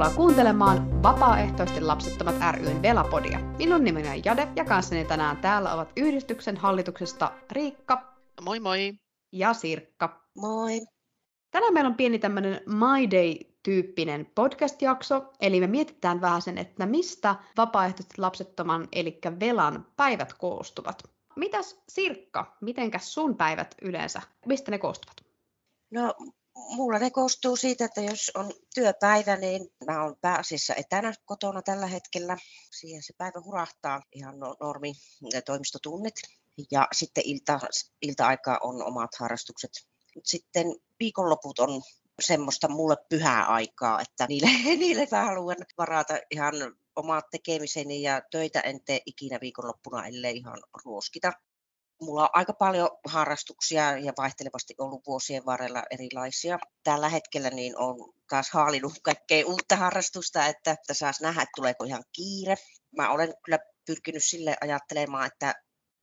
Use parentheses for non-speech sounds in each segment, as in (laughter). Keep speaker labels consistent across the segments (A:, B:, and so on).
A: Tervetuloa kuuntelemaan Vapaaehtoisesti lapsettomat ryn Velapodia. Minun nimeni on Jade ja kanssani tänään täällä ovat yhdistyksen hallituksesta Riikka.
B: Moi moi.
A: Ja Sirkka.
C: Moi.
A: Tänään meillä on pieni tämmöinen My Day-tyyppinen podcast-jakso, eli me mietitään vähän sen, että mistä vapaaehtoisesti lapsettoman, eli Velan päivät koostuvat. Mitäs Sirkka, mitenkäs sun päivät yleensä, mistä ne koostuvat?
C: No mulla ne koostuu siitä, että jos on työpäivä, niin mä oon pääasiassa etänä kotona tällä hetkellä. Siihen se päivä hurahtaa ihan no, normi toimistotunnit. Ja sitten ilta, ilta-aikaa on omat harrastukset. Sitten viikonloput on semmoista mulle pyhää aikaa, että niille, (laughs) niille mä haluan varata ihan omat tekemiseni ja töitä en tee ikinä viikonloppuna, ellei ihan ruoskita mulla on aika paljon harrastuksia ja vaihtelevasti ollut vuosien varrella erilaisia. Tällä hetkellä niin on taas haalinut kaikkea uutta harrastusta, että, että saas nähdä, että tuleeko ihan kiire. Mä olen kyllä pyrkinyt sille ajattelemaan, että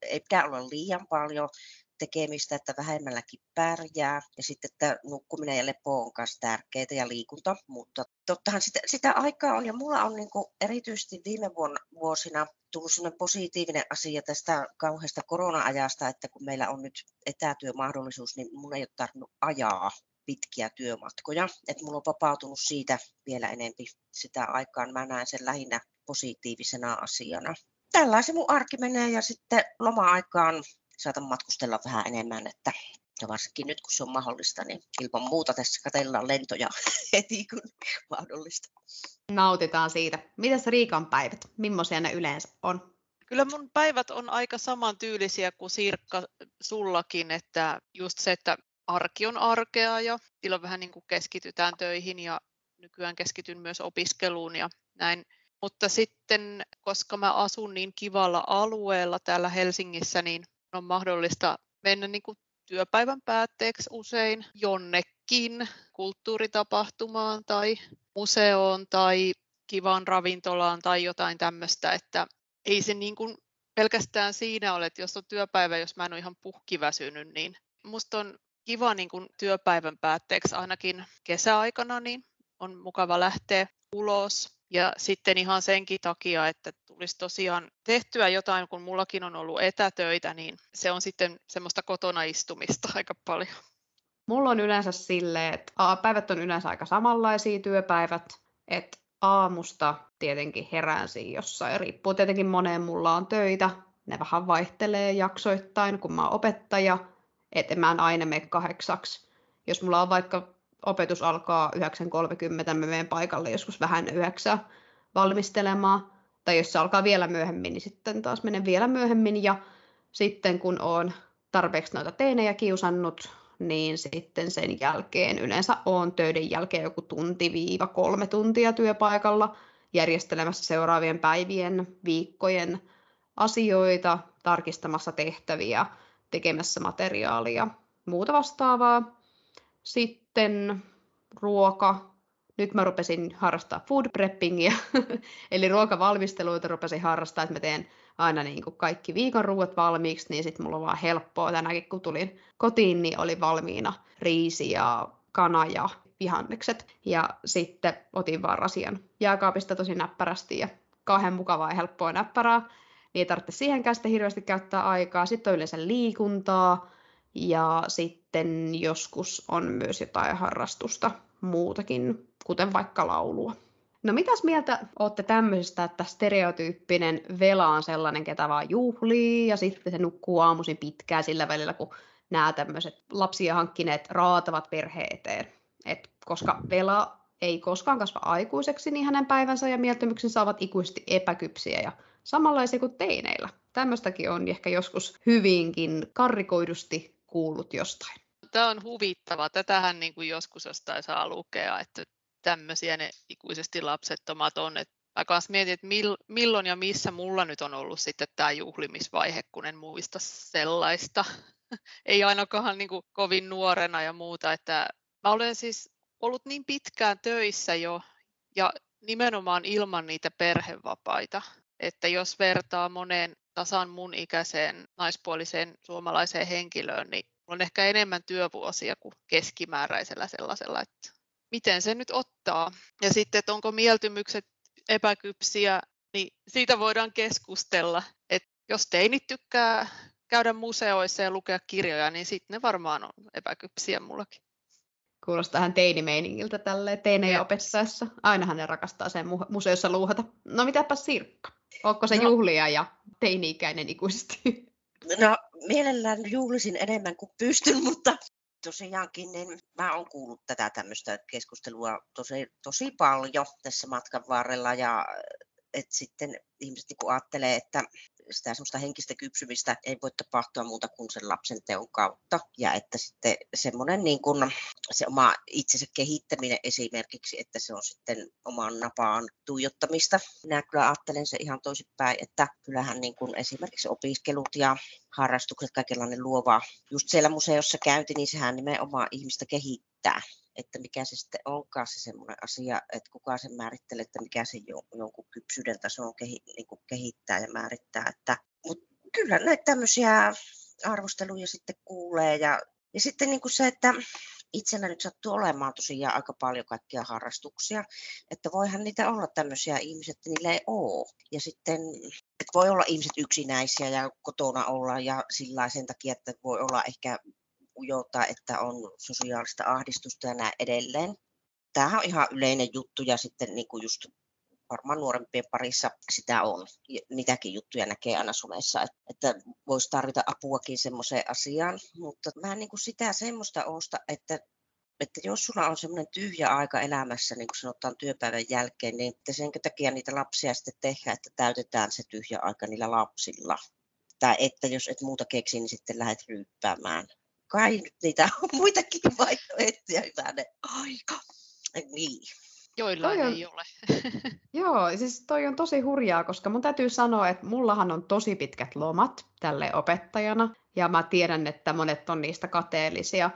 C: ei pitää olla liian paljon tekemistä, että vähemmälläkin pärjää. Ja sitten, että nukkuminen ja lepo on myös tärkeää ja liikunta. Mutta tottahan sitä, sitä aikaa on, ja mulla on niin erityisesti viime vuonna, vuosina tullut sellainen positiivinen asia tästä kauheasta korona-ajasta, että kun meillä on nyt etätyömahdollisuus, niin mun ei ole tarvinnut ajaa pitkiä työmatkoja. Että mulla on vapautunut siitä vielä enempi sitä aikaan. Mä näen sen lähinnä positiivisena asiana. Tällaisen mun arki menee ja sitten loma-aikaan saatan matkustella vähän enemmän, että ja varsinkin nyt kun se on mahdollista, niin ilman muuta tässä katellaan lentoja (laughs) heti kun mahdollista.
A: Nautitaan siitä. Mitäs Riikan päivät? Millaisia ne yleensä on?
B: Kyllä mun päivät on aika samantyylisiä kuin Sirkka sullakin, että just se, että arki on arkea ja silloin vähän niin kuin keskitytään töihin ja nykyään keskityn myös opiskeluun ja näin. Mutta sitten, koska mä asun niin kivalla alueella täällä Helsingissä, niin on mahdollista mennä niin kuin työpäivän päätteeksi usein jonnekin kulttuuritapahtumaan tai museoon tai kivaan ravintolaan tai jotain tämmöistä, että ei se niin kuin pelkästään siinä ole, että jos on työpäivä, jos mä en ole ihan puhkiväsynyt, niin musta on kiva niin kuin työpäivän päätteeksi ainakin kesäaikana, niin on mukava lähteä ulos ja sitten ihan senkin takia, että tulisi tosiaan tehtyä jotain, kun mullakin on ollut etätöitä, niin se on sitten semmoista kotona istumista aika paljon.
A: Mulla on yleensä silleen, että päivät on yleensä aika samanlaisia työpäivät, että aamusta tietenkin herään siinä jossain. Riippuu tietenkin moneen mulla on töitä. Ne vähän vaihtelee jaksoittain, kun mä oon opettaja. Että mä en aina mene kahdeksaksi. Jos mulla on vaikka opetus alkaa 9.30, mä menen paikalle joskus vähän yhdeksän valmistelemaan. Tai jos se alkaa vielä myöhemmin, niin sitten taas menen vielä myöhemmin. Ja sitten kun on tarpeeksi noita teinejä kiusannut, niin sitten sen jälkeen yleensä on töiden jälkeen joku tunti viiva kolme tuntia työpaikalla järjestelemässä seuraavien päivien, viikkojen asioita, tarkistamassa tehtäviä, tekemässä materiaalia, muuta vastaavaa. Sitten ruoka. Nyt mä rupesin harrastaa food preppingia, (laughs) eli ruokavalmisteluita rupesin harrastaa, että mä teen aina niin kuin kaikki viikon ruuat valmiiksi, niin sitten mulla on vaan helppoa. Tänäänkin kun tulin kotiin, niin oli valmiina riisi ja kana ja vihannekset. Ja sitten otin vaan rasian jääkaapista tosi näppärästi ja kauhean mukavaa ja helppoa näppärää. Niin ei tarvitse siihenkään sitten hirveästi käyttää aikaa. Sitten on yleensä liikuntaa ja sitten joskus on myös jotain harrastusta muutakin, kuten vaikka laulua. No mitäs mieltä olette tämmöisestä, että stereotyyppinen vela on sellainen, ketä vaan juhlii ja sitten se nukkuu aamuisin pitkään sillä välillä, kun nämä tämmöiset lapsia hankkineet raatavat perhe eteen. Et koska vela ei koskaan kasva aikuiseksi, niin hänen päivänsä ja mieltymyksensä ovat ikuisesti epäkypsiä ja samanlaisia kuin teineillä. Tämmöistäkin on ehkä joskus hyvinkin karrikoidusti kuullut jostain.
B: Tämä on huvittava. Tätähän niin kuin joskus jostain saa lukea, että tämmöisiä ne ikuisesti lapsettomat on. Mä kanssa mietin, että milloin ja missä mulla nyt on ollut sitten tämä juhlimisvaihe, kun en muista sellaista. (laughs) Ei ainakaan niin kuin kovin nuorena ja muuta. Että mä olen siis ollut niin pitkään töissä jo ja nimenomaan ilman niitä perhevapaita, että jos vertaa moneen tasan mun ikäiseen naispuoliseen suomalaiseen henkilöön, niin on ehkä enemmän työvuosia kuin keskimääräisellä sellaisella. Että miten se nyt ottaa. Ja sitten, että onko mieltymykset epäkypsiä, niin siitä voidaan keskustella. Että jos teinit tykkää käydä museoissa ja lukea kirjoja, niin sitten ne varmaan on epäkypsiä mullakin.
A: Kuulostaa ihan teinimeiningiltä tälle teinejä opettaessa. Ainahan ne rakastaa sen museossa luuhata. No mitäpä Sirkka? Onko se no. juhlia ja teini-ikäinen ikuisesti?
C: No mielellään juhlisin enemmän kuin pystyn, mutta tosiaankin niin mä oon kuullut tätä tämmöistä keskustelua tosi, tosi paljon tässä matkan varrella ja että sitten ihmiset niin ajattelee, että sitä semmoista henkistä kypsymistä ei voi tapahtua muuta kuin sen lapsen teon kautta. Ja että sitten semmoinen niin kuin se oma itsensä kehittäminen esimerkiksi, että se on sitten oman napaan tuijottamista. Minä kyllä ajattelen se ihan toisinpäin, että kyllähän niin kuin esimerkiksi opiskelut ja harrastukset, kaikenlainen luova, just siellä museossa käynti, niin sehän nimenomaan ihmistä kehittää että mikä se sitten onkaan se semmoinen asia, että kuka sen määrittelee, että mikä se jonkun kypsyyden taso on kehi, niin kuin kehittää ja määrittää. Että, mutta kyllä näitä tämmöisiä arvosteluja sitten kuulee ja, ja sitten niin kuin se, että itsellä nyt sattuu olemaan tosiaan aika paljon kaikkia harrastuksia, että voihan niitä olla tämmöisiä ihmisiä, että niillä ei ole. Ja sitten, että voi olla ihmiset yksinäisiä ja kotona olla ja sillä sen takia, että voi olla ehkä ujota, että on sosiaalista ahdistusta ja näin edelleen. Tämähän on ihan yleinen juttu ja sitten niin kuin just varmaan nuorempien parissa sitä on. Niitäkin juttuja näkee aina somessa, että voisi tarvita apuakin semmoiseen asiaan. Mutta mä en niin kuin sitä semmoista osta, että että jos sulla on semmoinen tyhjä aika elämässä, niin kuin sanotaan työpäivän jälkeen, niin sen takia niitä lapsia sitten tehdään, että täytetään se tyhjä aika niillä lapsilla. Tai että jos et muuta keksi, niin sitten lähdet ryyppäämään kai niitä on (laughs) muitakin vaihtoehtoja, hyvänä aika. Niin.
B: Joillain on, ei ole. (laughs)
A: joo, siis toi on tosi hurjaa, koska mun täytyy sanoa, että mullahan on tosi pitkät lomat tälle opettajana, ja mä tiedän, että monet on niistä kateellisia.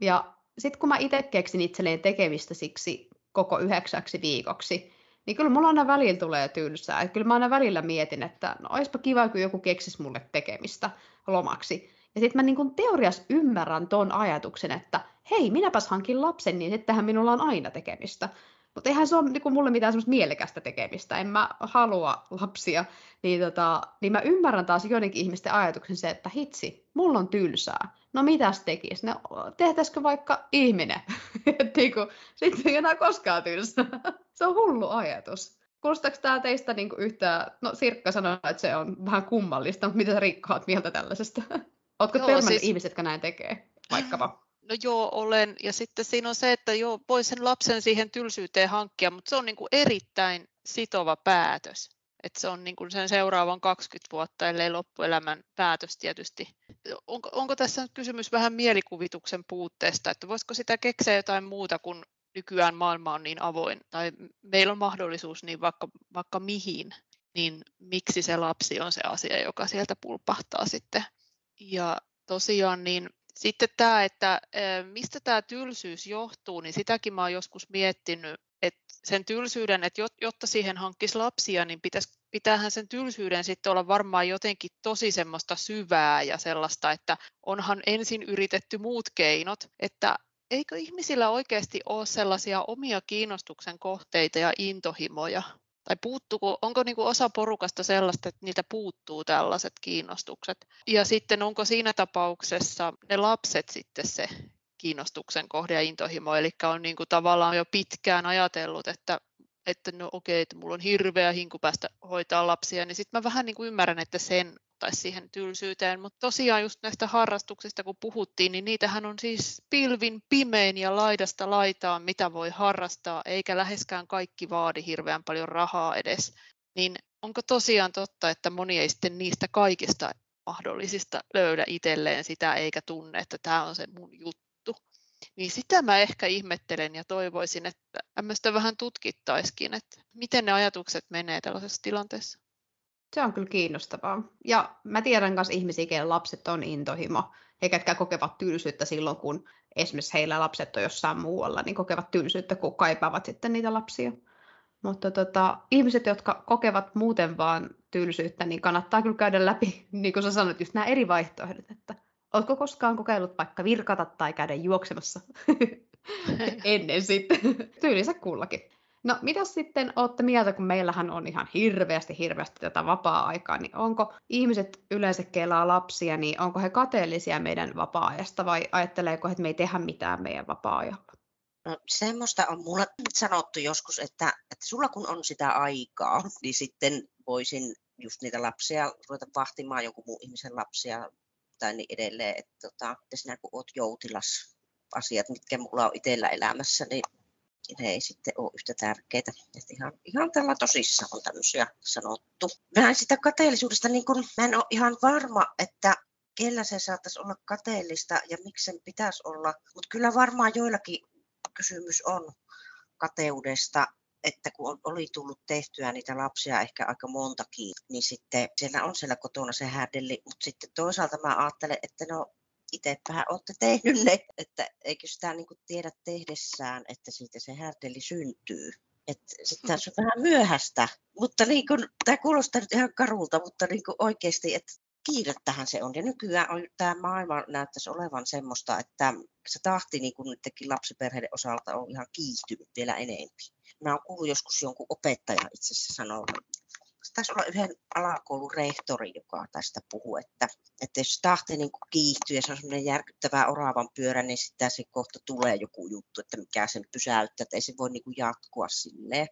A: Ja sitten kun mä itse keksin itselleen tekemistä siksi koko yhdeksäksi viikoksi, niin kyllä mulla aina välillä tulee tylsää. Että kyllä mä aina välillä mietin, että no olisipa kiva, kun joku keksisi mulle tekemistä lomaksi. Ja sitten mä niin kuin teoriassa ymmärrän ton ajatuksen, että hei, minäpäs hankin lapsen, niin sittenhän minulla on aina tekemistä. Mutta eihän se ole niin kuin mulle mitään semmoista mielekästä tekemistä, en mä halua lapsia. Niin, tota, niin mä ymmärrän taas joidenkin ihmisten ajatuksen se, että hitsi, mulla on tylsää. No mitäs tekisi? No tehtäisikö vaikka ihminen? (laughs) niin kuin, sitten ei enää koskaan tylsää. (laughs) se on hullu ajatus. Kuulostaako tämä teistä niin yhtään, no Sirkka sanoi, että se on vähän kummallista, mutta mitä sä Riikka oot mieltä tällaisesta? (laughs) Oletko törmännyt siis... ihmiset, jotka näin tekee, vaikkapa?
B: No joo, olen. Ja sitten siinä on se, että joo, voi sen lapsen siihen tylsyyteen hankkia, mutta se on niin kuin erittäin sitova päätös. Että se on niin kuin sen seuraavan 20 vuotta, ellei loppuelämän päätös tietysti. Onko, onko tässä nyt kysymys vähän mielikuvituksen puutteesta, että voisiko sitä keksiä jotain muuta kuin nykyään maailma on niin avoin, tai meillä on mahdollisuus niin vaikka, vaikka mihin, niin miksi se lapsi on se asia, joka sieltä pulpahtaa sitten ja tosiaan niin sitten tämä, että mistä tämä tylsyys johtuu, niin sitäkin mä oon joskus miettinyt, että sen tylsyyden, että jotta siihen hankkisi lapsia, niin pitäisi, pitäähän sen tylsyyden sitten olla varmaan jotenkin tosi semmoista syvää ja sellaista, että onhan ensin yritetty muut keinot, että eikö ihmisillä oikeasti ole sellaisia omia kiinnostuksen kohteita ja intohimoja, tai puuttuuko, onko niin kuin osa porukasta sellaista, että niiltä puuttuu tällaiset kiinnostukset? Ja sitten onko siinä tapauksessa ne lapset sitten se kiinnostuksen kohde ja intohimo, eli on niin kuin tavallaan jo pitkään ajatellut, että että no okei, että mulla on hirveä hinku päästä hoitaa lapsia, niin sitten mä vähän niin kuin ymmärrän, että sen tai siihen tylsyyteen. Mutta tosiaan just näistä harrastuksista, kun puhuttiin, niin niitähän on siis pilvin pimein ja laidasta laitaan, mitä voi harrastaa, eikä läheskään kaikki vaadi hirveän paljon rahaa edes. Niin onko tosiaan totta, että moni ei sitten niistä kaikista mahdollisista löydä itselleen sitä, eikä tunne, että tämä on se mun juttu. Niin sitä mä ehkä ihmettelen ja toivoisin, että tämmöistä vähän tutkittaisikin, että miten ne ajatukset menee tällaisessa tilanteessa.
A: Se on kyllä kiinnostavaa. Ja mä tiedän myös ihmisiä, keillä lapset on intohimo, eikä ketkä kokevat tylsyyttä silloin, kun esimerkiksi heillä lapset on jossain muualla, niin kokevat tylsyyttä, kun kaipaavat sitten niitä lapsia. Mutta tota, ihmiset, jotka kokevat muuten vaan tylsyyttä, niin kannattaa kyllä käydä läpi, (laughs) niin kuin sä sanoit, just nämä eri vaihtoehdot, että oletko koskaan kokeillut vaikka virkata tai käydä juoksemassa? (laughs) ennen sitten. (laughs) Tyylinsä kullakin. No, mitä sitten olette mieltä, kun meillähän on ihan hirveästi, hirveästi tätä vapaa-aikaa, niin onko ihmiset yleensä kelaa lapsia, niin onko he kateellisia meidän vapaa-ajasta vai ajatteleeko, että me ei tehdä mitään meidän vapaa-ajalla?
C: No, semmoista on mulle sanottu joskus, että, että sulla kun on sitä aikaa, niin sitten voisin just niitä lapsia ruveta vahtimaan jonkun muun ihmisen lapsia tai niin edelleen, että, tota, sinä kun olet joutilas asiat, mitkä mulla on itsellä elämässä, niin ne ei sitten ole yhtä tärkeitä. Että ihan, ihan tällä tosissaan on tämmöisiä sanottu. Mä sitä kateellisuudesta, niin kun, mä en ole ihan varma, että kellä se saattaisi olla kateellista ja miksi sen pitäisi olla. Mutta kyllä varmaan joillakin kysymys on kateudesta, että kun oli tullut tehtyä niitä lapsia ehkä aika montakin, niin sitten siellä on siellä kotona se härdelli, mutta sitten toisaalta mä ajattelen, että no itsepähän olette tehnyt ne, että eikö sitä niin kuin tiedä tehdessään, että siitä se härdelli syntyy. Sitten tässä on vähän myöhäistä, mutta niin kuin, tämä kuulostaa nyt ihan karulta, mutta niin kuin oikeasti, että kiirettähän se on. Ja nykyään on, tämä maailma näyttäisi olevan semmoista, että se tahti niin kuin nytkin lapsiperheiden osalta on ihan kiihtynyt vielä enemmän. Mä oon kuullut joskus jonkun opettaja itse asiassa sanoa, taisi olla yhden alakoulun rehtori, joka tästä puhuu, että, että jos tahti niin kiihtyy ja se on semmoinen järkyttävä oravan pyörä, niin sitten se kohta tulee joku juttu, että mikä sen pysäyttää, että ei se voi niin kuin jatkua silleen.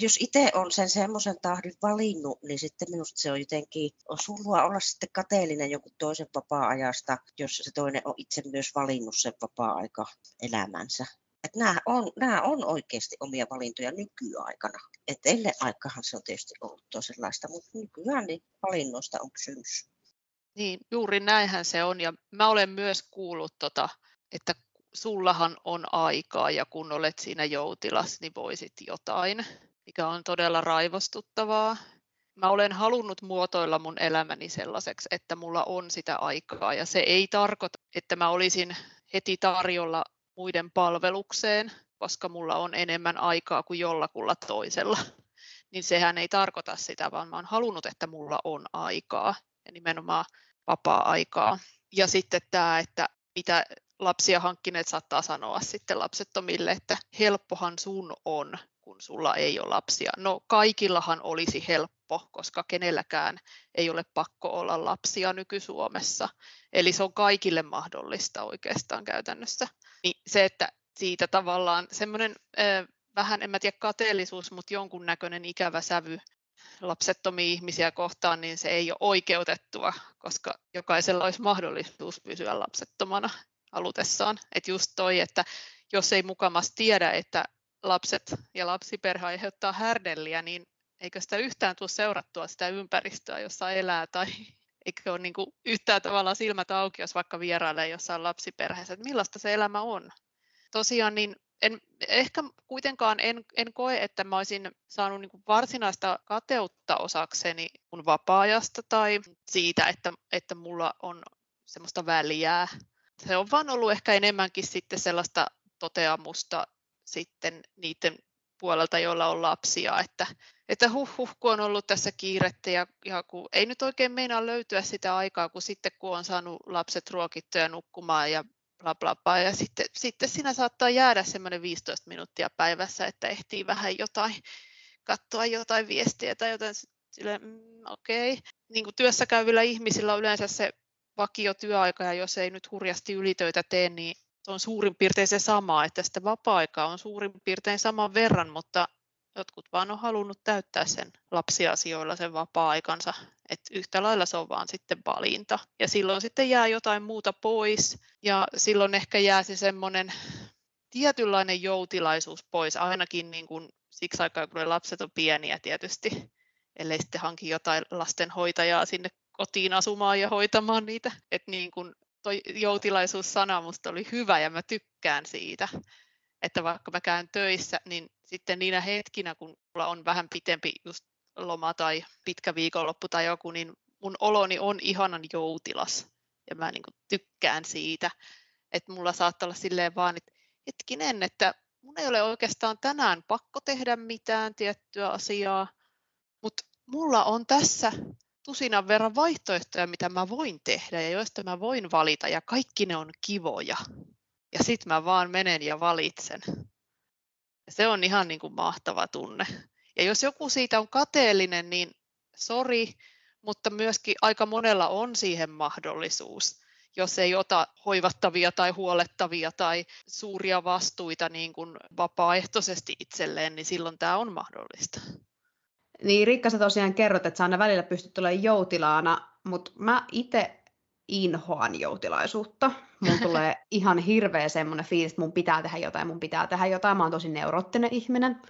C: Jos itse on sen semmoisen tahdin valinnut, niin sitten minusta se on jotenkin, on sullua olla sitten kateellinen joku toisen vapaa-ajasta, jos se toinen on itse myös valinnut sen vapaa-aika elämänsä. Että nämä, on, nämä on oikeasti omia valintoja nykyaikana. Et ennen aikahan se on tietysti ollut toisenlaista, mutta nykyään niin valinnoista on kysymys.
B: Niin, juuri näinhän se on. Ja mä olen myös kuullut, tota, että sullahan on aikaa ja kun olet siinä joutilas, niin voisit jotain, mikä on todella raivostuttavaa. Mä olen halunnut muotoilla mun elämäni sellaiseksi, että mulla on sitä aikaa ja se ei tarkoita, että mä olisin heti tarjolla muiden palvelukseen, koska mulla on enemmän aikaa kuin jollakulla toisella. (laughs) Niin sehän ei tarkoita sitä, vaan mä oon halunnut, että mulla on aikaa ja nimenomaan vapaa-aikaa. Ja sitten tämä, että mitä lapsia hankkineet saattaa sanoa sitten lapsettomille, että helppohan sun on, kun sulla ei ole lapsia. No kaikillahan olisi helppo, koska kenelläkään ei ole pakko olla lapsia nyky-Suomessa. Eli se on kaikille mahdollista oikeastaan käytännössä. Niin se, että siitä tavallaan semmoinen vähän, en mä tiedä kateellisuus, mutta jonkunnäköinen ikävä sävy lapsettomia ihmisiä kohtaan, niin se ei ole oikeutettua, koska jokaisella olisi mahdollisuus pysyä lapsettomana halutessaan. Että just toi, että jos ei mukamas tiedä, että lapset ja lapsiperhe aiheuttaa härdelliä, niin eikö sitä yhtään tule seurattua sitä ympäristöä, jossa elää, tai (laughs) eikö ole niin kuin yhtään tavalla silmät auki, jos vaikka vierailee jossain lapsiperheessä, että millaista se elämä on. Tosiaan niin en, ehkä kuitenkaan en, en koe, että mä olisin saanut niin varsinaista kateutta osakseni mun vapaa-ajasta tai siitä, että, että mulla on semmoista väliä. Se on vaan ollut ehkä enemmänkin sitten sellaista toteamusta sitten niiden puolelta, joilla on lapsia, että, että huh, huh kun on ollut tässä kiirettä ja, ja kun ei nyt oikein meinaa löytyä sitä aikaa, kun sitten kun on saanut lapset ruokittua nukkumaan ja bla bla bla. Ja sitten, sitten siinä saattaa jäädä semmoinen 15 minuuttia päivässä, että ehtii vähän jotain, katsoa jotain viestiä tai jotain sille, mm, okei. Okay. Niin kuin työssä käyvillä ihmisillä on yleensä se vakio työaika ja jos ei nyt hurjasti ylitöitä tee, niin on suurin piirtein se sama, että sitä vapaa-aikaa on suurin piirtein saman verran, mutta jotkut vaan on halunnut täyttää sen lapsiasioilla sen vapaa-aikansa, että yhtä lailla se on vaan sitten valinta. Ja silloin sitten jää jotain muuta pois ja silloin ehkä jää se semmoinen tietynlainen joutilaisuus pois, ainakin niin kuin siksi aikaa, kun ne lapset on pieniä tietysti, ellei sitten hanki jotain lastenhoitajaa sinne kotiin asumaan ja hoitamaan niitä. Että niin kuin toi joutilaisuus-sana musta oli hyvä ja mä tykkään siitä. Että vaikka mä käyn töissä, niin sitten niinä hetkinä, kun mulla on vähän pitempi just loma tai pitkä viikonloppu tai joku, niin mun oloni on ihanan joutilas. Ja mä niin tykkään siitä. Että mulla saattaa olla silleen vaan, että hetkinen, että mun ei ole oikeastaan tänään pakko tehdä mitään tiettyä asiaa, mutta mulla on tässä tusinan verran vaihtoehtoja, mitä mä voin tehdä ja joista mä voin valita ja kaikki ne on kivoja. ja sitten mä vaan menen ja valitsen. Ja se on ihan niin kuin mahtava tunne. Ja jos joku siitä on kateellinen, niin sori, mutta myöskin aika monella on siihen mahdollisuus jos ei ota hoivattavia tai huolettavia tai suuria vastuita niin kuin vapaaehtoisesti itselleen, niin silloin tämä on mahdollista.
A: Niin Riikka, sä tosiaan kerrot, että sä aina välillä pystyt olemaan joutilaana, mutta mä itse inhoan joutilaisuutta. Mun (laughs) tulee ihan hirveä semmoinen fiilis, että mun pitää tehdä jotain, mun pitää tehdä jotain. Mä oon tosi neuroottinen ihminen,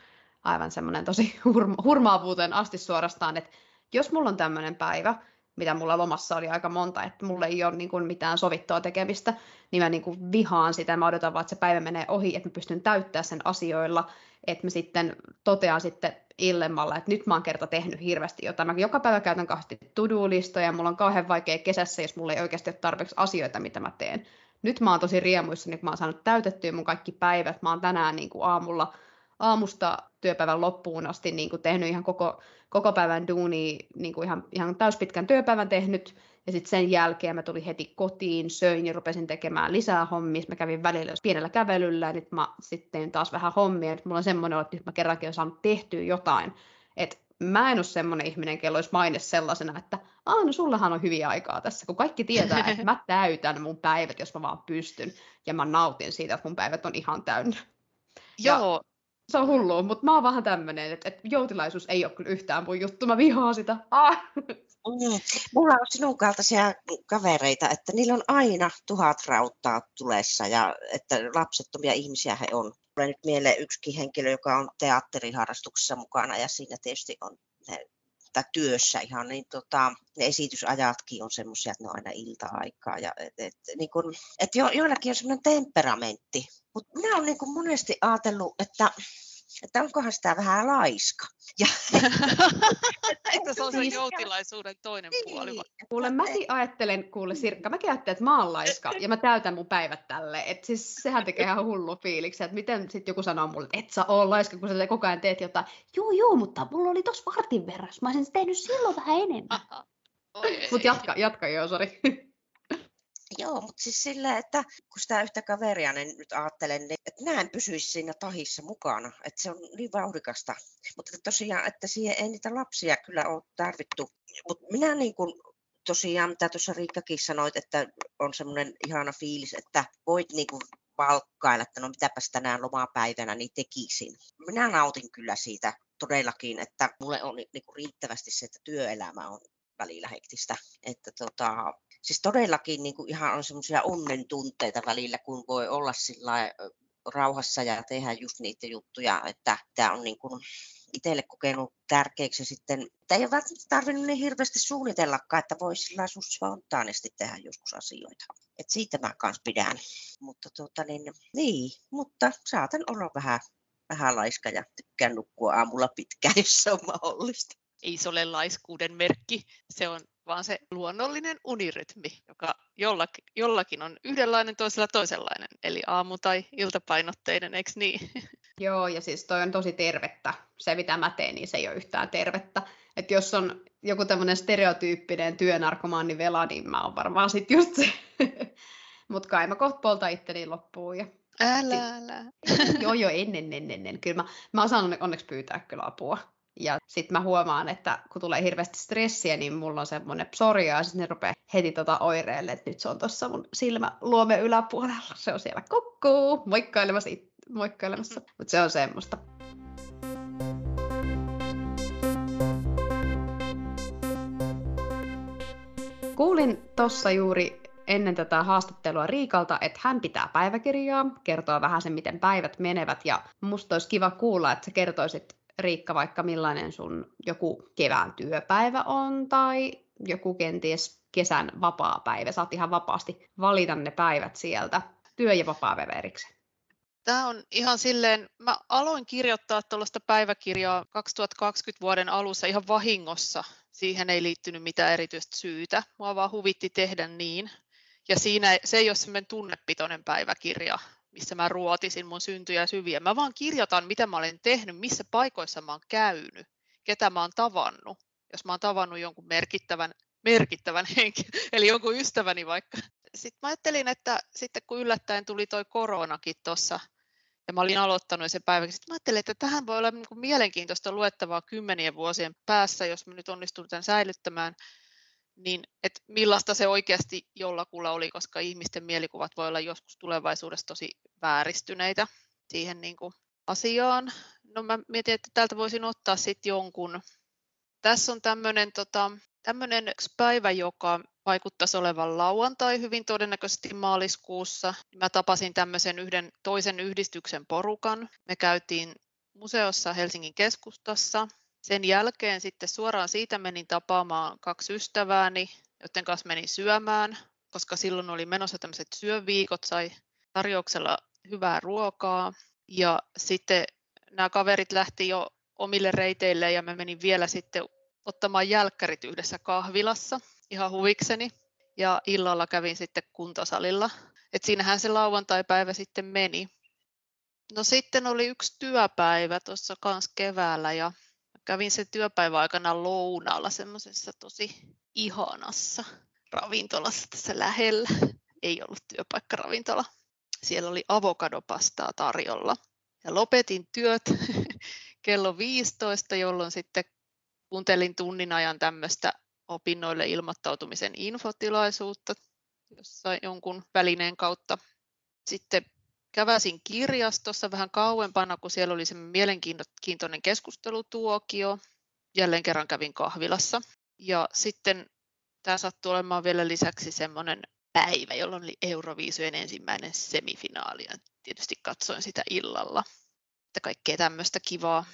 A: aivan semmoinen tosi (laughs) hurma- hurmaavuuteen asti suorastaan, että jos mulla on tämmöinen päivä, mitä mulla lomassa oli aika monta, että mulla ei ole niin kuin mitään sovittua tekemistä, niin mä niin kuin vihaan sitä, mä odotan vaan, että se päivä menee ohi, että mä pystyn täyttämään sen asioilla, että mä sitten totean sitten illemmalla, että nyt mä oon kerta tehnyt hirveästi jotain. Mä joka päivä käytän kauheasti to-do-listoja, mulla on kauhean vaikea kesässä, jos mulla ei oikeasti ole tarpeeksi asioita, mitä mä teen. Nyt mä oon tosi riemuissa, kun mä oon saanut täytettyä mun kaikki päivät. Mä oon tänään niin kuin aamulla aamusta työpäivän loppuun asti niin kuin tehnyt ihan koko, koko päivän duuni, niin kuin ihan, ihan täyspitkän työpäivän tehnyt, ja sitten sen jälkeen mä tulin heti kotiin, söin ja rupesin tekemään lisää hommia. Mä kävin välillä pienellä kävelyllä ja nyt mä sitten taas vähän hommia. Nyt mulla on semmoinen, että nyt mä kerrankin olen saanut tehtyä jotain. että mä en ole semmoinen ihminen, kello olisi maine sellaisena, että aah, no sullahan on hyviä aikaa tässä, kun kaikki tietää, että mä (laughs) täytän mun päivät, jos mä vaan pystyn, ja mä nautin siitä, että mun päivät on ihan täynnä.
B: Joo,
A: se on hullua, mutta mä oon vähän tämmönen, että, että joutilaisuus ei ole kyllä yhtään mun juttu, mä vihaan sitä. Ah.
C: Mm. Mulla on sinun kaltaisia kavereita, että niillä on aina tuhat rauttaa tulessa ja että lapsettomia ihmisiä he on. Tulee nyt mieleen yksikin henkilö, joka on teatteriharrastuksessa mukana ja siinä tietysti on tai työssä ihan, niin tota, ne esitysajatkin on semmoisia, että ne on aina ilta-aikaa. Ja, et, et, niin kun, et jo, joillakin on semmoinen temperamentti, mutta minä olen niin monesti ajatellut, että että onkohan sitä vähän laiska. Ja... (laughs)
B: että se on se joutilaisuuden toinen niin. puoli.
A: Kuule, mäkin ajattelen, kuule Sirkka, mäkin ajattelen, että mä oon laiska ja mä täytän mun päivät tälle. Et siis sehän tekee ihan hullu fiiliksi, että miten sitten joku sanoo mulle, että et sä oo laiska, kun sä koko ajan teet jotain. Joo, joo, mutta mulla oli tossa vartin verran, mä olisin tehnyt silloin vähän enemmän. Mutta jatka, jatka joo, sori.
C: Joo, mutta siis silleen, että kun sitä yhtä kaveria niin nyt ajattelen, niin että mä en pysyisi siinä tahissa mukana, että se on niin vauhdikasta. Mutta tosiaan, että siihen ei niitä lapsia kyllä ole tarvittu. Mutta minä niin kuin tosiaan, mitä tuossa Riikkakin sanoit, että on semmoinen ihana fiilis, että voit niin kuin valkkailla, että no mitäpäs tänään lomapäivänä niin tekisin. Minä nautin kyllä siitä todellakin, että mulle on niin kuin riittävästi se, että työelämä on välillä hektistä. Että tota, siis todellakin niin kuin ihan on semmoisia onnen tunteita välillä, kun voi olla sillä rauhassa ja tehdä just niitä juttuja, että tämä on niin kuin itselle kokenut tärkeäksi sitten, että ei ole välttämättä tarvinnut niin hirveästi suunnitellakaan, että voisi sillä spontaanisti tehdä joskus asioita. Et siitä mä kanssa pidän. Mutta tuota, niin, niin, mutta saatan olla vähän, vähän laiska ja tykkään nukkua aamulla pitkään, (laughs) jos se on mahdollista
B: ei se ole laiskuuden merkki, se on vaan se luonnollinen unirytmi, joka jollakin, jollakin on yhdenlainen, toisella toisenlainen, eli aamu- tai iltapainotteinen, eikö niin? (laughs)
A: Joo, ja siis toi on tosi tervettä. Se, mitä mä teen, niin se ei ole yhtään tervettä. Että jos on joku tämmöinen stereotyyppinen työnarkomaani vela, niin mä oon varmaan sit just se. (laughs) Mutta kai mä kohta polta itteni loppuun. Ja
B: älä, älä.
A: joo, joo, ennen, ennen, ennen. Kyllä mä, mä osaan onneksi pyytää kyllä apua. Ja sitten mä huomaan, että kun tulee hirveästi stressiä, niin mulla on semmoinen psoria ja sitten ne rupeaa heti tota oireelle, että nyt se on tuossa mun silmä luome yläpuolella. Se on siellä kukkuu, moikkailemassa, it- moikkailemassa. Mm-hmm. mutta se on semmoista. Kuulin tuossa juuri ennen tätä haastattelua Riikalta, että hän pitää päiväkirjaa, kertoo vähän sen, miten päivät menevät, ja musta olisi kiva kuulla, että sä kertoisit Riikka, vaikka millainen sun joku kevään työpäivä on tai joku kenties kesän vapaa-päivä. Saat ihan vapaasti valita ne päivät sieltä, työ- ja vapaa-päivä erikseen.
B: Tämä on ihan silleen, mä aloin kirjoittaa tuollaista päiväkirjaa 2020 vuoden alussa ihan vahingossa. Siihen ei liittynyt mitään erityistä syytä. Mua vaan huvitti tehdä niin. Ja siinä se ei ole semmoinen tunnepitoinen päiväkirja, missä mä ruotisin mun syntyjä syviä. Mä vaan kirjoitan, mitä mä olen tehnyt, missä paikoissa mä oon käynyt, ketä mä oon tavannut. Jos mä oon tavannut jonkun merkittävän, merkittävän (laughs) henkilön, eli jonkun ystäväni vaikka, sitten mä ajattelin, että sitten kun yllättäen tuli toi koronakin tuossa, ja mä olin aloittanut sen päiväksi, sitten mä ajattelin, että tähän voi olla niin kuin mielenkiintoista luettavaa kymmenien vuosien päässä, jos mä nyt onnistun tämän säilyttämään, niin että millaista se oikeasti jollakulla oli, koska ihmisten mielikuvat voi olla joskus tulevaisuudessa tosi vääristyneitä siihen niin kuin asiaan. No mä mietin, että täältä voisin ottaa sitten jonkun. Tässä on tämmöinen tota, päivä, joka vaikuttaisi olevan lauantai hyvin todennäköisesti maaliskuussa. Mä tapasin tämmöisen yhden toisen yhdistyksen porukan. Me käytiin museossa Helsingin keskustassa. Sen jälkeen sitten suoraan siitä menin tapaamaan kaksi ystävääni, joiden kanssa menin syömään, koska silloin oli menossa tämmöiset syöviikot, sai tarjouksella hyvää ruokaa. Ja sitten nämä kaverit lähti jo omille reiteille ja mä menin vielä sitten ottamaan jälkkärit yhdessä kahvilassa ihan huvikseni. Ja illalla kävin sitten kuntosalilla. Et siinähän se lauantai-päivä sitten meni. No sitten oli yksi työpäivä tuossa kans keväällä ja kävin sen työpäivän aikana lounaalla semmoisessa tosi ihanassa ravintolassa tässä lähellä. Ei ollut työpaikkaravintola. Siellä oli avokadopastaa tarjolla. Ja lopetin työt (laughs) kello 15, jolloin sitten kuuntelin tunnin ajan tämmöistä opinnoille ilmoittautumisen infotilaisuutta jossain jonkun välineen kautta. Sitten käväsin kirjastossa vähän kauempana, kun siellä oli se mielenkiintoinen keskustelutuokio. Jälleen kerran kävin kahvilassa. Ja sitten tämä sattui olemaan vielä lisäksi semmoinen päivä, jolloin oli Euroviisujen ensimmäinen semifinaali. Ja tietysti katsoin sitä illalla. Että kaikkea tämmöistä kivaa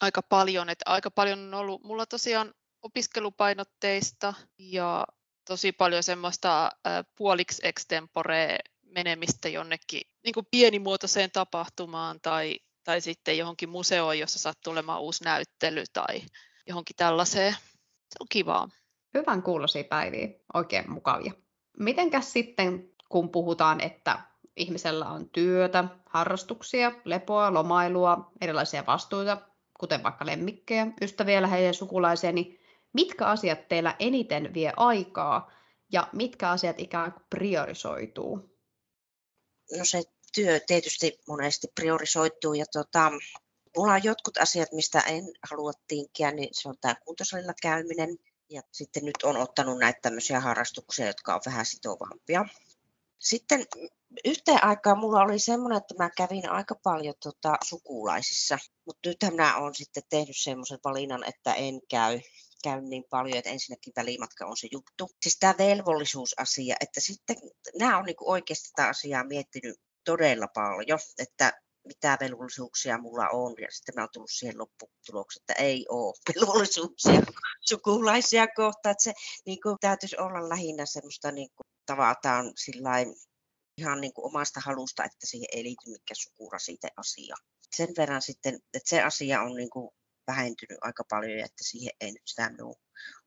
B: aika paljon. Että aika paljon on ollut mulla tosiaan opiskelupainotteista ja tosi paljon semmoista puoliksi extempore menemistä jonnekin niin kuin pienimuotoiseen tapahtumaan tai, tai sitten johonkin museoon, jossa sattuu olemaan uusi näyttely tai johonkin tällaiseen. Se on kivaa.
A: Hyvän kuulosia päiviä, oikein mukavia. Mitenkäs sitten, kun puhutaan, että ihmisellä on työtä, harrastuksia, lepoa, lomailua, erilaisia vastuita, kuten vaikka lemmikkejä, ystäviä, läheisiä sukulaisia, niin mitkä asiat teillä eniten vie aikaa ja mitkä asiat ikään kuin priorisoituu?
C: No se työ tietysti monesti priorisoituu ja tota, mulla on jotkut asiat, mistä en halua tinkiä, niin se on tämä kuntosalilla käyminen. Ja sitten nyt on ottanut näitä tämmöisiä harrastuksia, jotka on vähän sitovampia. Sitten yhteen aikaan mulla oli semmoinen, että mä kävin aika paljon tota, sukulaisissa, mutta nythän mä oon sitten tehnyt semmoisen valinnan, että en käy käy niin paljon, että ensinnäkin välimatka on se juttu. Siis tämä velvollisuusasia, että sitten nämä on niinku oikeasti tätä asiaa miettinyt todella paljon, että mitä velvollisuuksia mulla on, ja sitten mä oon tullut siihen lopputulokseen, että ei ole (laughs) velvollisuuksia sukulaisia kohtaan, että se niin kuin, täytyisi olla lähinnä semmoista niin kuin, tavataan sillain, ihan niin kuin omasta halusta, että siihen ei liity mikään sukurasite asia. Sen verran sitten, että se asia on niin kuin vähentynyt aika paljon ja että siihen ei nyt sitä minun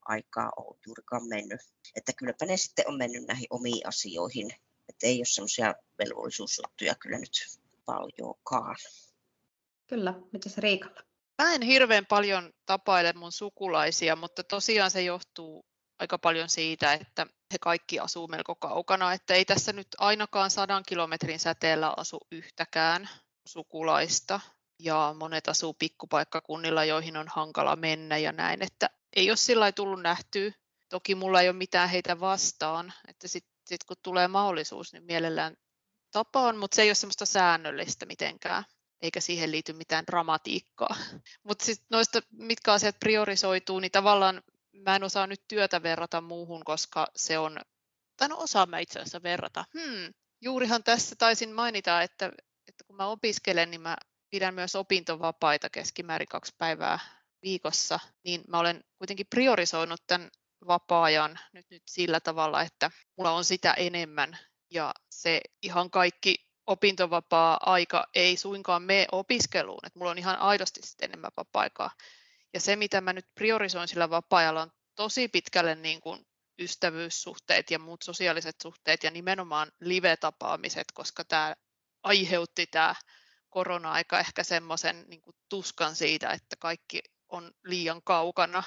C: aikaa ole juurikaan mennyt. Että kylläpä ne sitten on mennyt näihin omiin asioihin. Että ei ole semmoisia velvollisuusjuttuja kyllä nyt paljonkaan.
A: Kyllä, se Riikalla?
B: Mä en hirveän paljon tapaile mun sukulaisia, mutta tosiaan se johtuu aika paljon siitä, että he kaikki asuu melko kaukana, että ei tässä nyt ainakaan sadan kilometrin säteellä asu yhtäkään sukulaista ja monet asuu pikkupaikkakunnilla, joihin on hankala mennä ja näin, että ei ole sillä tullut nähtyä. Toki mulla ei ole mitään heitä vastaan, että sitten sit kun tulee mahdollisuus, niin mielellään tapaan, mutta se ei ole semmoista säännöllistä mitenkään, eikä siihen liity mitään dramatiikkaa. (laughs) Mutta sitten noista, mitkä asiat priorisoituu, niin tavallaan mä en osaa nyt työtä verrata muuhun, koska se on, tai no osaan mä itse asiassa verrata. Hmm, juurihan tässä taisin mainita, että, että kun mä opiskelen, niin mä pidän myös opintovapaita keskimäärin kaksi päivää viikossa, niin mä olen kuitenkin priorisoinut tämän vapaa-ajan nyt, nyt sillä tavalla, että mulla on sitä enemmän ja se ihan kaikki opintovapaa-aika ei suinkaan mene opiskeluun, että mulla on ihan aidosti sitten enemmän vapaa-aikaa. Ja se, mitä mä nyt priorisoin sillä vapaa-ajalla, on tosi pitkälle niin kuin ystävyyssuhteet ja muut sosiaaliset suhteet ja nimenomaan live-tapaamiset, koska tämä aiheutti tämä korona-aika ehkä semmoisen niin tuskan siitä, että kaikki on liian kaukana.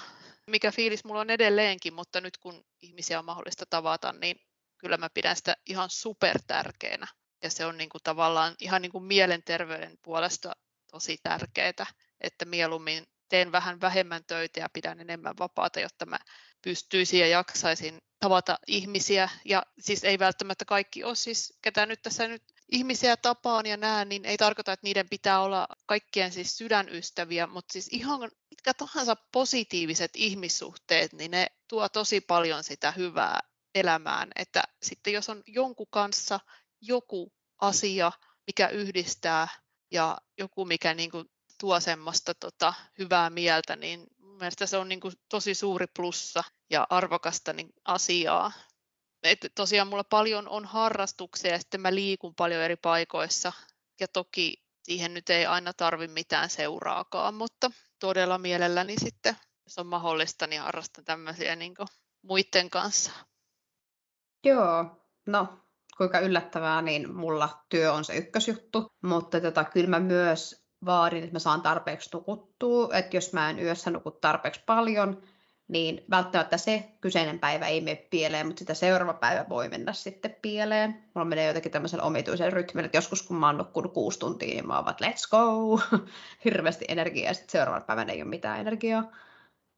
B: Mikä fiilis mulla on edelleenkin, mutta nyt kun ihmisiä on mahdollista tavata, niin kyllä mä pidän sitä ihan super tärkeänä. Ja se on niin kuin tavallaan ihan niin kuin mielenterveyden puolesta tosi tärkeää, että mieluummin teen vähän vähemmän töitä ja pidän enemmän vapaata, jotta mä pystyisin ja jaksaisin tavata ihmisiä. Ja siis ei välttämättä kaikki ole siis, ketä nyt tässä nyt ihmisiä tapaan ja näen, niin ei tarkoita, että niiden pitää olla kaikkien siis sydänystäviä, mutta siis ihan mitkä tahansa positiiviset ihmissuhteet, niin ne tuo tosi paljon sitä hyvää elämään. Että sitten jos on jonkun kanssa joku asia, mikä yhdistää ja joku, mikä niin kuin tuo semmoista tota, hyvää mieltä, niin mielestäni se on niin kuin tosi suuri plussa ja arvokasta niin asiaa. Et tosiaan mulla paljon on harrastuksia ja sitten mä liikun paljon eri paikoissa. Ja toki siihen nyt ei aina tarvi mitään seuraakaan, mutta todella mielelläni sitten, jos on mahdollista, niin harrastan tämmöisiä niin muiden kanssa.
A: Joo, no kuinka yllättävää, niin mulla työ on se ykkösjuttu, mutta tota, kyllä mä myös vaadin, että mä saan tarpeeksi nukuttua, että jos mä en yössä nuku tarpeeksi paljon, niin välttämättä se kyseinen päivä ei mene pieleen, mutta sitä seuraava päivä voi mennä sitten pieleen. Mulla menee jotenkin tämmöisen omituisen rytmillä, että joskus kun mä oon nukkunut kuusi tuntia, niin mä oon että let's go, (laughs) hirveästi energiaa, ja sitten seuraavan päivän ei ole mitään energiaa.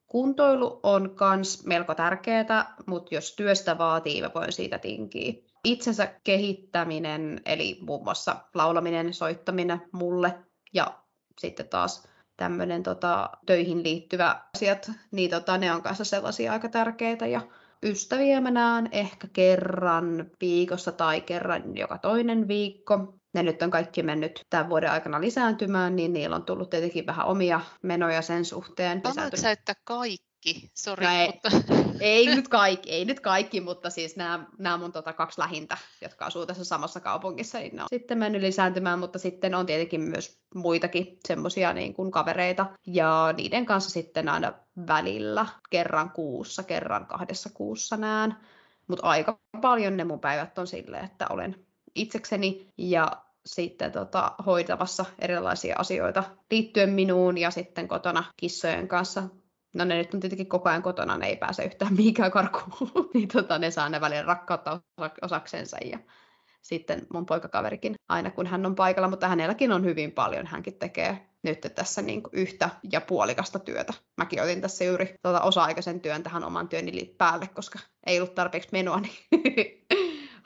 A: Kuntoilu on myös melko tärkeää, mutta jos työstä vaatii, mä voin siitä tinkiä. Itsensä kehittäminen, eli muun muassa laulaminen, soittaminen mulle ja sitten taas tämmöinen tota, töihin liittyvä asiat, niin tota, ne on kanssa sellaisia aika tärkeitä. Ja ystäviä mä näen ehkä kerran viikossa tai kerran joka toinen viikko. Ne nyt on kaikki mennyt tämän vuoden aikana lisääntymään, niin niillä on tullut tietenkin vähän omia menoja sen suhteen.
B: Sanoit sä, että kaikki? Kaikki, sori. No
A: ei,
B: mutta...
A: ei, (laughs) nyt kaikki, ei nyt kaikki, mutta siis nämä, nämä mun tota kaksi lähintä, jotka asuu tässä samassa kaupungissa, niin ne on sitten mennyt lisääntymään, mutta sitten on tietenkin myös muitakin semmoisia niin kuin kavereita, ja niiden kanssa sitten aina välillä kerran kuussa, kerran kahdessa kuussa näen, mutta aika paljon ne mun päivät on silleen, että olen itsekseni ja sitten tota, hoitavassa erilaisia asioita liittyen minuun ja sitten kotona kissojen kanssa no ne nyt on tietenkin koko ajan kotona, ne ei pääse yhtään mihinkään karkuun, (laughs) niin tota, ne saa ne välillä rakkautta osaksensa ja sitten mun poikakaverikin aina kun hän on paikalla, mutta hänelläkin on hyvin paljon, hänkin tekee nyt tässä niin kuin yhtä ja puolikasta työtä. Mäkin otin tässä juuri tuota osa-aikaisen työn tähän oman työni päälle, koska ei ollut tarpeeksi menoa, (laughs) niin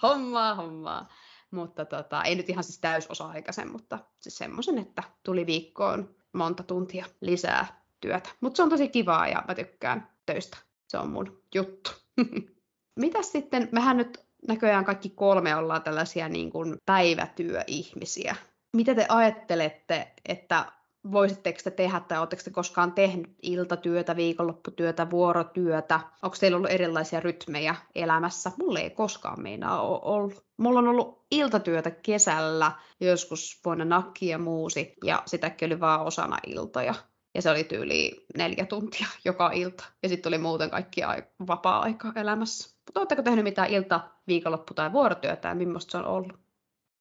A: hommaa, hommaa. Mutta tota, ei nyt ihan siis täysosa-aikaisen, mutta siis semmoisen, että tuli viikkoon monta tuntia lisää työtä. Mutta se on tosi kivaa ja mä tykkään töistä. Se on mun juttu. (laughs) Mitäs sitten, mehän nyt näköjään kaikki kolme ollaan tällaisia niin kuin päivätyöihmisiä. Mitä te ajattelette, että voisitteko te tehdä tai oletteko te koskaan tehnyt iltatyötä, viikonlopputyötä, vuorotyötä? Onko teillä ollut erilaisia rytmejä elämässä? Mulla ei koskaan meinaa ole ollut. Mulla on ollut iltatyötä kesällä, joskus vuonna nakki ja muusi, ja sitäkin oli vaan osana iltoja. Ja se oli tyyli neljä tuntia (laughs) joka ilta. Ja sitten oli muuten kaikki vapaa-aika elämässä. Mutta oletteko tehnyt mitään ilta, viikonloppu- tai vuorotyötä ja millaista se on ollut?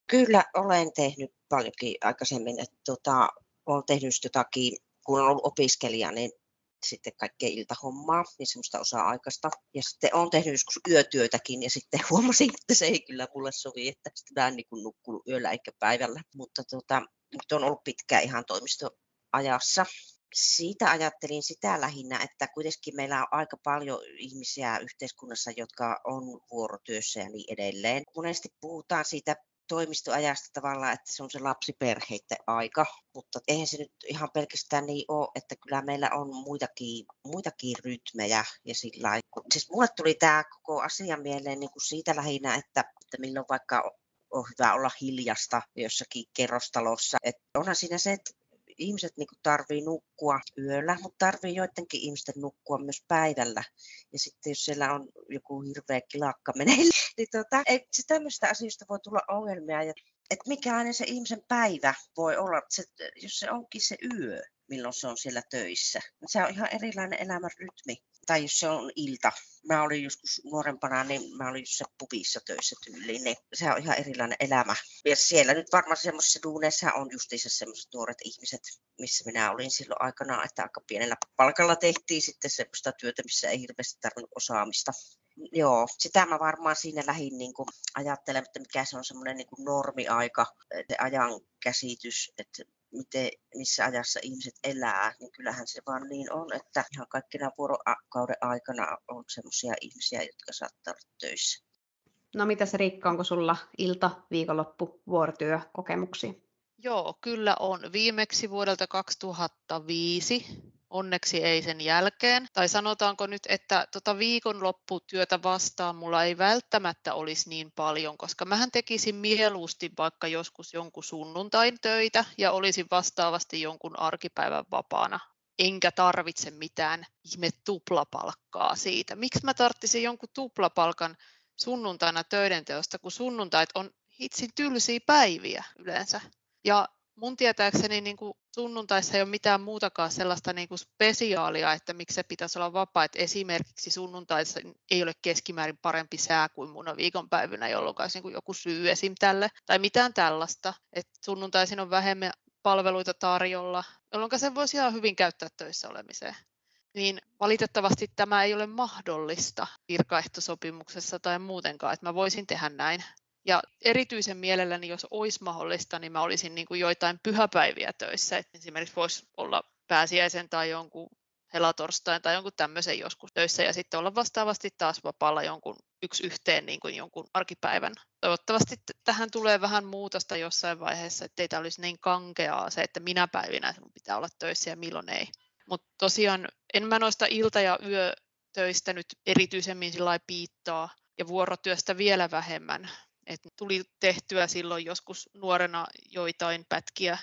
C: Kyllä olen tehnyt paljonkin aikaisemmin. Että tota, olen tehnyt jotakin, kun olen ollut opiskelija, niin sitten kaikkea iltahommaa, niin semmoista osa-aikaista. Ja sitten olen tehnyt joskus yötyötäkin ja sitten (laughs) huomasin, että se ei kyllä mulle sovi, että sitä en niin nukkunut yöllä eikä päivällä. Mutta, tota, mutta on ollut pitkään ihan toimistoajassa siitä ajattelin sitä lähinnä, että kuitenkin meillä on aika paljon ihmisiä yhteiskunnassa, jotka on vuorotyössä ja niin edelleen. Monesti puhutaan siitä toimistoajasta tavallaan, että se on se lapsiperheiden aika, mutta eihän se nyt ihan pelkästään niin ole, että kyllä meillä on muitakin, muitakin rytmejä ja sillä Siis mulle tuli tämä koko asia mieleen niin kuin siitä lähinnä, että, että milloin vaikka on hyvä olla hiljasta jossakin kerrostalossa. Et onhan siinä se, että ihmiset niin tarvii nukkua yöllä, mutta tarvii joidenkin ihmisten nukkua myös päivällä. Ja sitten jos siellä on joku hirveä kilakka meneillä, (laughs) niin tota, ei, tämmöistä asioista voi tulla ongelmia. Ja, että mikälainen se ihmisen päivä voi olla, se, jos se onkin se yö, milloin se on siellä töissä. Se on ihan erilainen elämän rytmi. Tai se on ilta. Mä olin joskus nuorempana, niin mä olin jossain pubissa töissä tyyliin, niin se on ihan erilainen elämä. Ja siellä nyt varmaan semmoisessa duuneissa on justiinsa semmoiset nuoret ihmiset, missä minä olin silloin aikana, että aika pienellä palkalla tehtiin sitten semmoista työtä, missä ei hirveästi tarvinnut osaamista. Joo, sitä mä varmaan siinä lähdin niin ajattelemaan, että mikä se on semmoinen niin normiaika, ajan käsitys, että miten, missä ajassa ihmiset elää, niin kyllähän se vaan niin on, että ihan kaikkina vuorokauden aikana on sellaisia ihmisiä, jotka saattaa olla töissä.
A: No mitäs Riikka, onko sulla ilta, viikonloppu, vuorotyö kokemuksia?
B: Joo, kyllä on. Viimeksi vuodelta 2005 onneksi ei sen jälkeen. Tai sanotaanko nyt, että tota viikonlopputyötä vastaan mulla ei välttämättä olisi niin paljon, koska mähän tekisin mieluusti vaikka joskus jonkun sunnuntain töitä ja olisin vastaavasti jonkun arkipäivän vapaana enkä tarvitse mitään ihme tuplapalkkaa siitä. Miksi mä tarvitsisin jonkun tuplapalkan sunnuntaina töiden teosta, kun sunnuntait on hitsin tylsiä päiviä yleensä. Ja mun tietääkseni niin kuin sunnuntaissa ei ole mitään muutakaan sellaista niin kuin spesiaalia, että miksi se pitäisi olla vapaa. Että esimerkiksi sunnuntaissa ei ole keskimäärin parempi sää kuin muuna viikonpäivänä, jolloin olisi niin kuin joku syy esim. tälle. Tai mitään tällaista. Että sunnuntaisin on vähemmän palveluita tarjolla, jolloin sen voisi ihan hyvin käyttää töissä olemiseen. Niin valitettavasti tämä ei ole mahdollista virkaehtosopimuksessa tai muutenkaan, että mä voisin tehdä näin. Ja erityisen mielelläni, jos olisi mahdollista, niin mä olisin niin kuin joitain pyhäpäiviä töissä. Et esimerkiksi voisi olla pääsiäisen tai jonkun helatorstain tai jonkun tämmöisen joskus töissä ja sitten olla vastaavasti taas vapaalla jonkun yksi yhteen niin kuin jonkun arkipäivän. Toivottavasti tähän tulee vähän muutosta jossain vaiheessa, ettei tämä olisi niin kankeaa se, että minä päivinä sinun pitää olla töissä ja milloin ei. Mutta tosiaan en mä noista ilta- ja yötöistä nyt erityisemmin sillä piittaa ja vuorotyöstä vielä vähemmän. Et tuli tehtyä silloin joskus nuorena joitain pätkiä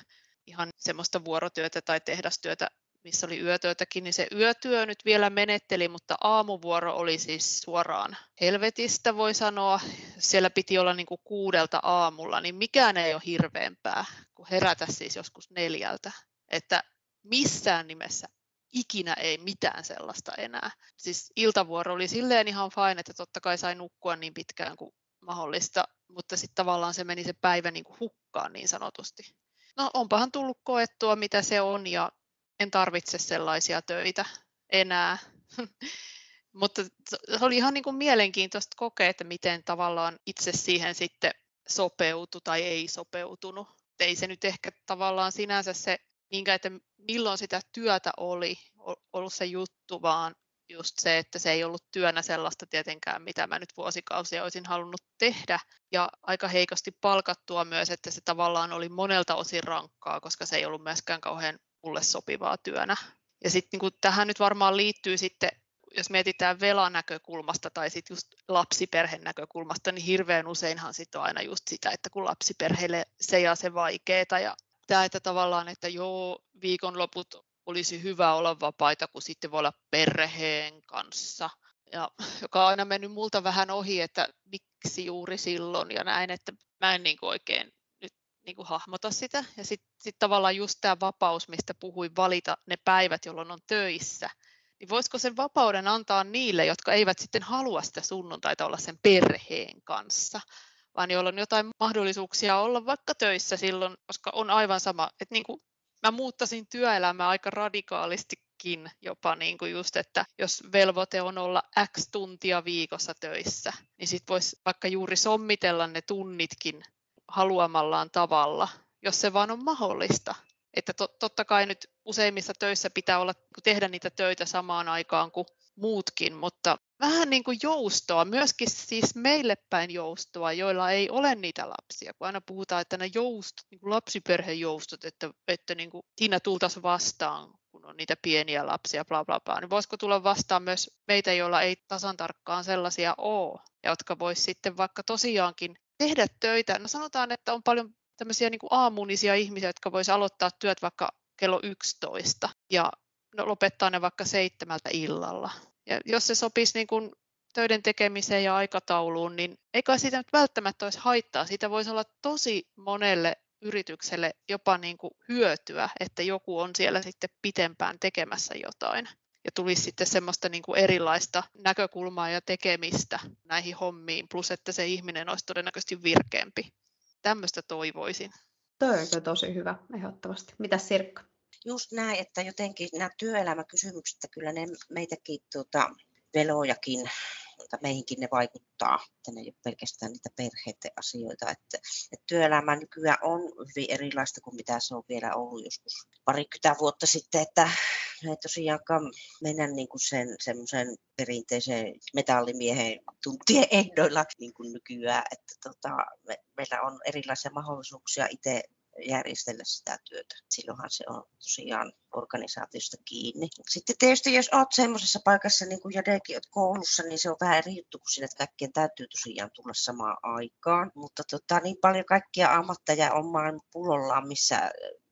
B: ihan semmoista vuorotyötä tai tehdastyötä, missä oli yötyötäkin, niin se yötyö nyt vielä menetteli, mutta aamuvuoro oli siis suoraan helvetistä, voi sanoa. Siellä piti olla niin kuin kuudelta aamulla, niin mikään ei ole hirveämpää kuin herätä siis joskus neljältä. Että missään nimessä ikinä ei mitään sellaista enää. Siis iltavuoro oli silleen ihan fine, että totta kai sai nukkua niin pitkään kuin mahdollista, mutta sitten tavallaan se meni se päivä niin kuin hukkaan niin sanotusti. No onpahan tullut koettua, mitä se on ja en tarvitse sellaisia töitä enää. (laughs) mutta se oli ihan niin kuin mielenkiintoista kokea, että miten tavallaan itse siihen sitten sopeutui tai ei sopeutunut. Ei se nyt ehkä tavallaan sinänsä se, minkä, että milloin sitä työtä oli, ollut se juttu, vaan just se, että se ei ollut työnä sellaista tietenkään, mitä mä nyt vuosikausia olisin halunnut tehdä. Ja aika heikosti palkattua myös, että se tavallaan oli monelta osin rankkaa, koska se ei ollut myöskään kauhean mulle sopivaa työnä. Ja sitten niin tähän nyt varmaan liittyy sitten, jos mietitään velan näkökulmasta tai sitten just lapsiperheen näkökulmasta, niin hirveän useinhan sitten on aina just sitä, että kun lapsiperheille se ja se vaikeeta ja tämä, että tavallaan, että joo, viikonloput olisi hyvä olla vapaita, kun sitten voi olla perheen kanssa. Ja, (laughs) joka on aina mennyt multa vähän ohi, että miksi juuri silloin ja näin, että mä en niin kuin oikein nyt niin kuin hahmota sitä. Ja sitten sit tavallaan just tämä vapaus, mistä puhuin, valita ne päivät, jolloin on töissä, niin voisiko sen vapauden antaa niille, jotka eivät sitten halua sitä sunnuntaita olla sen perheen kanssa, vaan joilla on jotain mahdollisuuksia olla vaikka töissä silloin, koska on aivan sama, että niin kuin mä muuttasin työelämää aika radikaalistikin jopa niin kuin just, että jos velvoite on olla X tuntia viikossa töissä, niin sit voisi vaikka juuri sommitella ne tunnitkin haluamallaan tavalla, jos se vaan on mahdollista. Että to, totta kai nyt useimmissa töissä pitää olla, tehdä niitä töitä samaan aikaan kuin muutkin, mutta vähän niin kuin joustoa, myöskin siis meille päin joustoa, joilla ei ole niitä lapsia, kun aina puhutaan, että ne joustot, niin kuin lapsiperhejoustot, että, että niin kuin siinä tultaisiin vastaan, kun on niitä pieniä lapsia, bla bla bla, niin voisiko tulla vastaan myös meitä, joilla ei tasan tarkkaan sellaisia ole, ja jotka voisi sitten vaikka tosiaankin tehdä töitä. No sanotaan, että on paljon tämmöisiä niin kuin aamunisia ihmisiä, jotka voisi aloittaa työt vaikka kello 11 ja no, lopettaa ne vaikka seitsemältä illalla. Ja jos se sopisi niin kuin töiden tekemiseen ja aikatauluun, niin eikä siitä nyt välttämättä olisi haittaa. Siitä voisi olla tosi monelle yritykselle jopa niin kuin hyötyä, että joku on siellä sitten pitempään tekemässä jotain. ja tulisi sitten semmoista niin kuin erilaista näkökulmaa ja tekemistä näihin hommiin, plus että se ihminen olisi todennäköisesti virkeämpi. Tämmöistä toivoisin.
A: Toi on tosi hyvä, ehdottomasti. Mitä Sirkka?
C: Just näin, että jotenkin nämä työelämäkysymykset, kyllä ne meitäkin tuota, velojakin mutta meihinkin ne vaikuttaa, että ne ei ole pelkästään niitä perheiden asioita. Että, että työelämä nykyään on hyvin erilaista kuin mitä se on vielä ollut joskus parikymmentä vuotta sitten, että me ei tosiaankaan mennä niin kuin sen semmoisen perinteisen metallimiehen tuntien (laughs) ehdoilla niin kuin nykyään, että tota, me, meillä on erilaisia mahdollisuuksia itse järjestellä sitä työtä. Silloinhan se on tosiaan organisaatiosta kiinni. Sitten tietysti jos olet semmoisessa paikassa, niin kuin Jadekin olet koulussa, niin se on vähän eri juttu kuin siinä, että kaikkien täytyy tosiaan tulla samaan aikaan. Mutta tota, niin paljon kaikkia ammatteja on maailman pullollaan, missä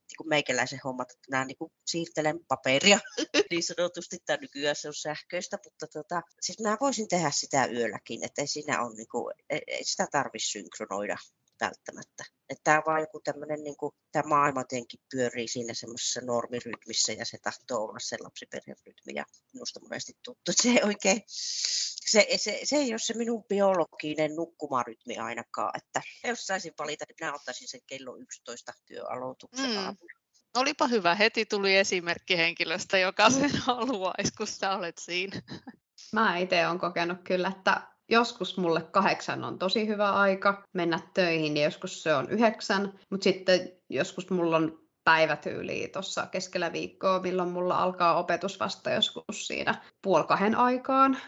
C: niin kuin meikäläisen hommat, että nämä niin kuin siirtelen paperia (laughs) niin sanotusti, tai nykyään se on sähköistä, mutta tota, siis mä voisin tehdä sitä yölläkin, että ei siinä on, niin kuin, ei sitä tarvitse synkronoida välttämättä. Että tämä on vaan joku tämmöinen, niin kuin, tämä maailma jotenkin pyörii siinä semmoisessa normirytmissä ja se tahtoo olla se lapsiperherytmi ja minusta monesti tuttu, että se ei oikein, se, se, se ei ole se minun biologinen nukkumarytmi ainakaan, että jos saisin valita, niin minä ottaisin sen kello 11 työaloituksen mm. aamulla.
B: Olipa hyvä, heti tuli esimerkki henkilöstä, joka sen haluaisi, kun sä olet siinä.
A: Mä itse olen kokenut kyllä, että joskus mulle kahdeksan on tosi hyvä aika mennä töihin, niin joskus se on yhdeksän, mutta sitten joskus mulla on päivätyyliä tuossa keskellä viikkoa, milloin mulla alkaa opetus vasta joskus siinä puoli kahden aikaan.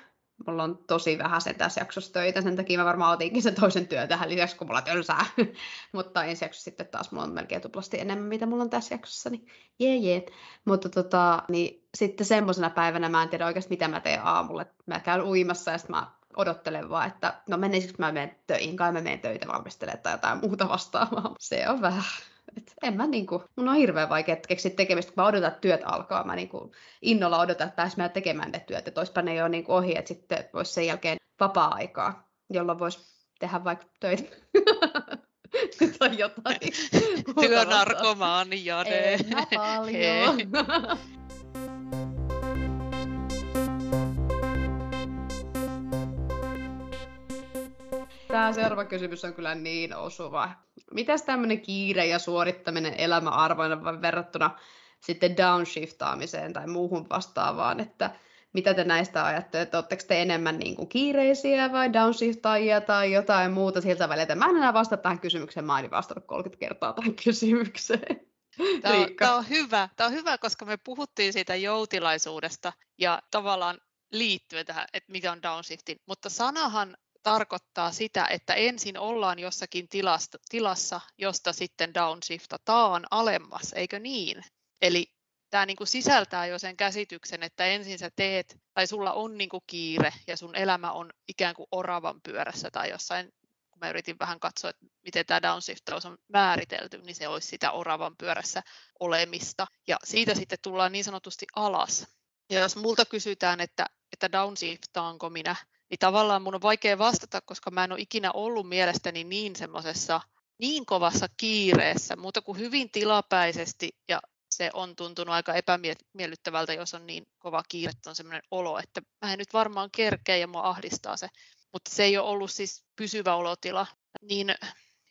A: Mulla on tosi vähän sen tässä jaksossa töitä, sen takia mä varmaan otinkin sen toisen työn tähän lisäksi, kun mulla tylsää. (laughs) Mutta ensi jaksossa sitten taas mulla on melkein tuplasti enemmän, mitä mulla on tässä jaksossa, niin jee jee. Mutta tota, niin sitten semmoisena päivänä mä en tiedä oikeasti, mitä mä teen aamulla. Mä käyn uimassa ja sitten mä odottelen vaan, että no menisikö mä menen töihin, kai mä menen töitä valmistelemaan tai jotain muuta vastaavaa. Se on vähän, et en mä niinku, mun on hirveän vaikea keksiä tekemistä, kun mä odotan, että työt alkaa. Mä niinku innolla odotan, että pääs mä tekemään ne työt, että ne jo niinku ohi, että sitten voisi sen jälkeen vapaa-aikaa, jolloin voisi tehdä vaikka töitä. (laughs) tai jotain.
B: Työnarkomaani, Jade.
A: En mä paljon. (laughs) Tämä seuraava kysymys on kyllä niin osuva. Mitäs tämmöinen kiire ja suorittaminen elämäarvoina verrattuna sitten downshiftaamiseen tai muuhun vastaavaan, että mitä te näistä ajattelette, oletteko te enemmän niin kuin kiireisiä vai downshiftaajia tai jotain muuta siltä väliltä? Mä en enää vastata tähän kysymykseen, mä en vastannut 30 kertaa tähän kysymykseen.
B: Tämä on, tämä on hyvä. Tämä on hyvä, koska me puhuttiin siitä joutilaisuudesta ja tavallaan liittyen tähän, että mikä on downshifting, mutta sanahan tarkoittaa sitä, että ensin ollaan jossakin tilasta, tilassa, josta sitten downshiftataan alemmas, eikö niin? Eli tämä niin kuin sisältää jo sen käsityksen, että ensin sä teet, tai sulla on niin kuin kiire ja sun elämä on ikään kuin oravan pyörässä tai jossain, kun mä yritin vähän katsoa, että miten tämä downshiftaus on määritelty, niin se olisi sitä oravan pyörässä olemista. Ja siitä sitten tullaan niin sanotusti alas. Ja jos multa kysytään, että, että downshiftaanko minä, niin tavallaan mun on vaikea vastata, koska mä en ole ikinä ollut mielestäni niin semmoisessa niin kovassa kiireessä, muuta kuin hyvin tilapäisesti ja se on tuntunut aika epämiellyttävältä, jos on niin kova kiire, että on semmoinen olo, että mä en nyt varmaan kerkeä ja mua ahdistaa se, mutta se ei ole ollut siis pysyvä olotila. Niin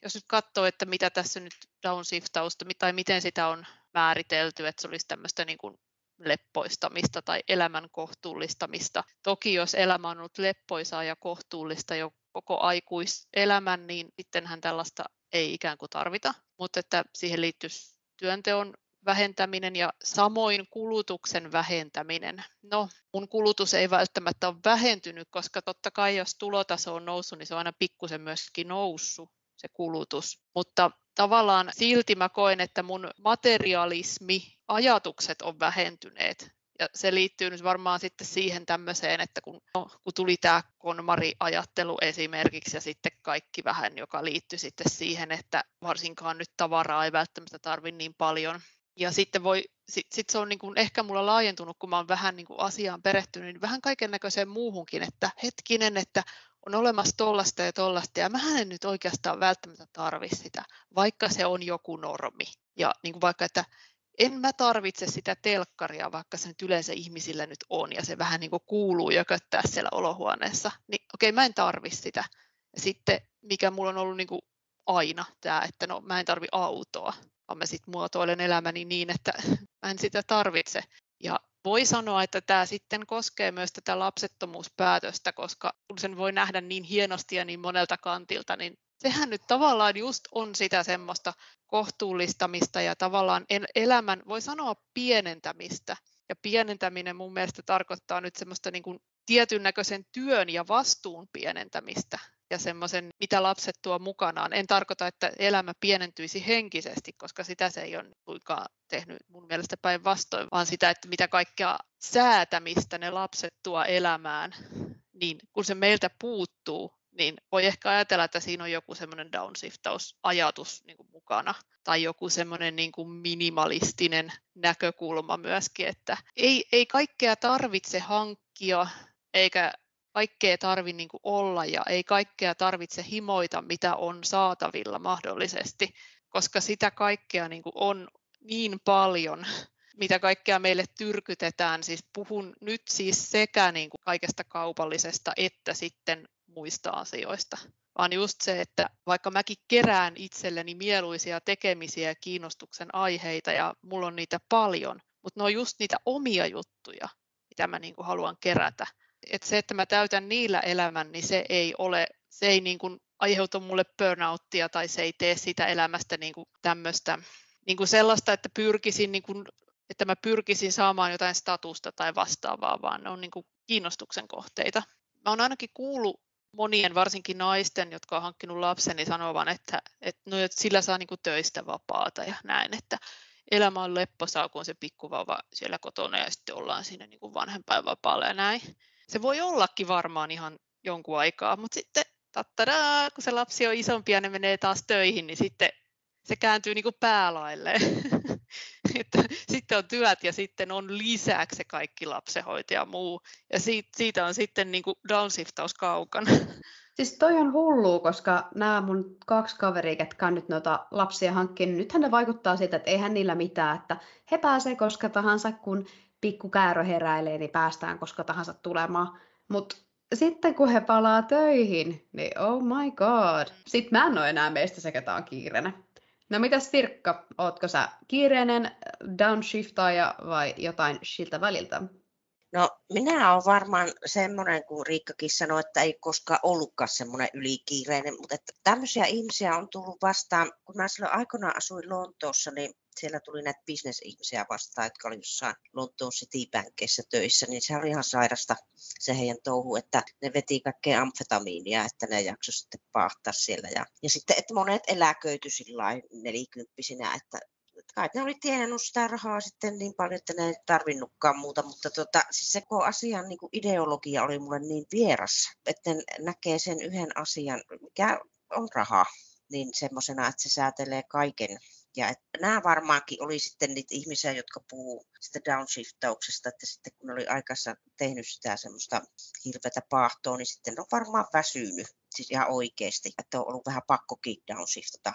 B: jos nyt katsoo, että mitä tässä nyt downshiftausta tai miten sitä on määritelty, että se olisi tämmöistä niin kuin leppoistamista tai elämän kohtuullistamista. Toki jos elämä on ollut leppoisaa ja kohtuullista jo koko aikuiselämän, niin sittenhän tällaista ei ikään kuin tarvita, mutta että siihen liittyy työnteon vähentäminen ja samoin kulutuksen vähentäminen. No, mun kulutus ei välttämättä ole vähentynyt, koska totta kai jos tulotaso on noussut, niin se on aina pikkusen myöskin noussut se kulutus. Mutta tavallaan silti mä koen, että mun materialismi, ajatukset on vähentyneet. Ja se liittyy nyt varmaan sitten siihen tämmöiseen, että kun, no, kun tuli tämä konmari-ajattelu esimerkiksi ja sitten kaikki vähän, joka liittyy sitten siihen, että varsinkaan nyt tavaraa ei välttämättä tarvitse niin paljon. Ja sitten voi, sit, sit se on niin kuin ehkä mulla laajentunut, kun mä oon vähän niin kuin asiaan perehtynyt, niin vähän kaiken näköiseen muuhunkin, että hetkinen, että on olemassa tollasta ja tollasta, ja mä en nyt oikeastaan välttämättä tarvi sitä, vaikka se on joku normi. Ja niin kuin vaikka, että en mä tarvitse sitä telkkaria, vaikka se nyt yleensä ihmisillä nyt on ja se vähän niin kuin kuuluu jököttää siellä olohuoneessa, niin okei, mä en tarvi sitä. Ja sitten mikä mulla on ollut niin kuin aina tämä, että no mä en tarvi autoa, vaan mä sitten muotoilen elämäni niin, että (laughs) mä en sitä tarvitse. Ja voi sanoa, että tämä sitten koskee myös tätä lapsettomuuspäätöstä, koska kun sen voi nähdä niin hienosti ja niin monelta kantilta, niin sehän nyt tavallaan just on sitä semmoista kohtuullistamista ja tavallaan elämän, voi sanoa pienentämistä. Ja pienentäminen mun mielestä tarkoittaa nyt semmoista niin kuin tietyn näköisen työn ja vastuun pienentämistä ja semmoisen, mitä lapset tuo mukanaan. En tarkoita, että elämä pienentyisi henkisesti, koska sitä se ei ole kuinkaan tehnyt mun mielestä päinvastoin, vaan sitä, että mitä kaikkea säätämistä ne lapset tuo elämään, niin kun se meiltä puuttuu, niin voi ehkä ajatella, että siinä on joku semmoinen downshiftausajatus niin kuin mukana tai joku semmoinen niin kuin minimalistinen näkökulma myöskin, että ei, ei kaikkea tarvitse hankkia eikä kaikkea tarvitse niin olla ja ei kaikkea tarvitse himoita, mitä on saatavilla mahdollisesti, koska sitä kaikkea niin kuin on niin paljon, mitä kaikkea meille tyrkytetään. Siis puhun nyt siis sekä niin kuin kaikesta kaupallisesta että sitten muista asioista, vaan just se, että vaikka mäkin kerään itselleni mieluisia tekemisiä ja kiinnostuksen aiheita ja mulla on niitä paljon, mutta ne on just niitä omia juttuja, mitä mä niin kuin haluan kerätä. Et se, että mä täytän niillä elämän, niin se ei ole, se ei niin kuin aiheuta mulle burnouttia tai se ei tee sitä elämästä niin kuin tämmöistä niin kuin sellaista, että pyrkisin niin kuin, että mä pyrkisin saamaan jotain statusta tai vastaavaa, vaan ne on niin kuin kiinnostuksen kohteita. Mä oon ainakin kuullut monien, varsinkin naisten, jotka on hankkinut lapsen, niin sanovan, että, että, no, että sillä saa niin kuin töistä vapaata ja näin, että elämä on lepposaa, kun on se pikkuvauva siellä kotona ja sitten ollaan siinä niin kuin vanhempainvapaalla ja näin. Se voi ollakin varmaan ihan jonkun aikaa, mutta sitten tattadaa, kun se lapsi on isompi ja ne menee taas töihin, niin sitten se kääntyy niin kuin (laughs) että sitten on työt ja sitten on lisäksi kaikki lapsenhoito ja muu. Ja siitä, on sitten niin kuin downshiftaus kaukana. (laughs)
A: Siis toi on hullu, koska nämä mun kaksi kaveria, ketkä on nyt noita lapsia hankkinut, nythän ne vaikuttaa siitä, että eihän niillä mitään, että he pääsee koska tahansa, kun pikku käärö heräilee, niin päästään koska tahansa tulemaan. Mutta sitten kun he palaa töihin, niin oh my god. Sitten mä en ole enää meistä se, ketä on kiireinen. No mitäs Sirkka, ootko sä kiireinen downshiftaaja vai jotain siltä väliltä?
C: No minä olen varmaan semmoinen, kun Riikkakin sanoi, että ei koskaan ollutkaan semmoinen ylikiireinen, mutta että tämmöisiä ihmisiä on tullut vastaan. Kun mä silloin aikoinaan asuin Lontoossa, niin siellä tuli näitä bisnesihmisiä vastaan, jotka oli jossain Lontoon Citibankissa töissä, niin se oli ihan sairasta se heidän touhu, että ne veti kaikkea amfetamiinia, että ne jakso sitten paahtaa siellä. Ja, ja sitten, että monet eläköity sillä nelikymppisinä, että kai ne oli tienannut sitä rahaa sitten niin paljon, että ne ei tarvinnutkaan muuta, mutta tota, siis se koko asian niin kuin ideologia oli mulle niin vieras, että näkee sen yhden asian, mikä on raha, niin semmoisena, että se säätelee kaiken. Ja että nämä varmaankin oli sitten niitä ihmisiä, jotka puhuu sitä downshiftauksesta, että sitten kun oli aikassa tehnyt sitä semmoista hirveätä paahtoa, niin sitten on varmaan väsynyt, siis ihan oikeasti, että on ollut vähän pakkokin downshiftata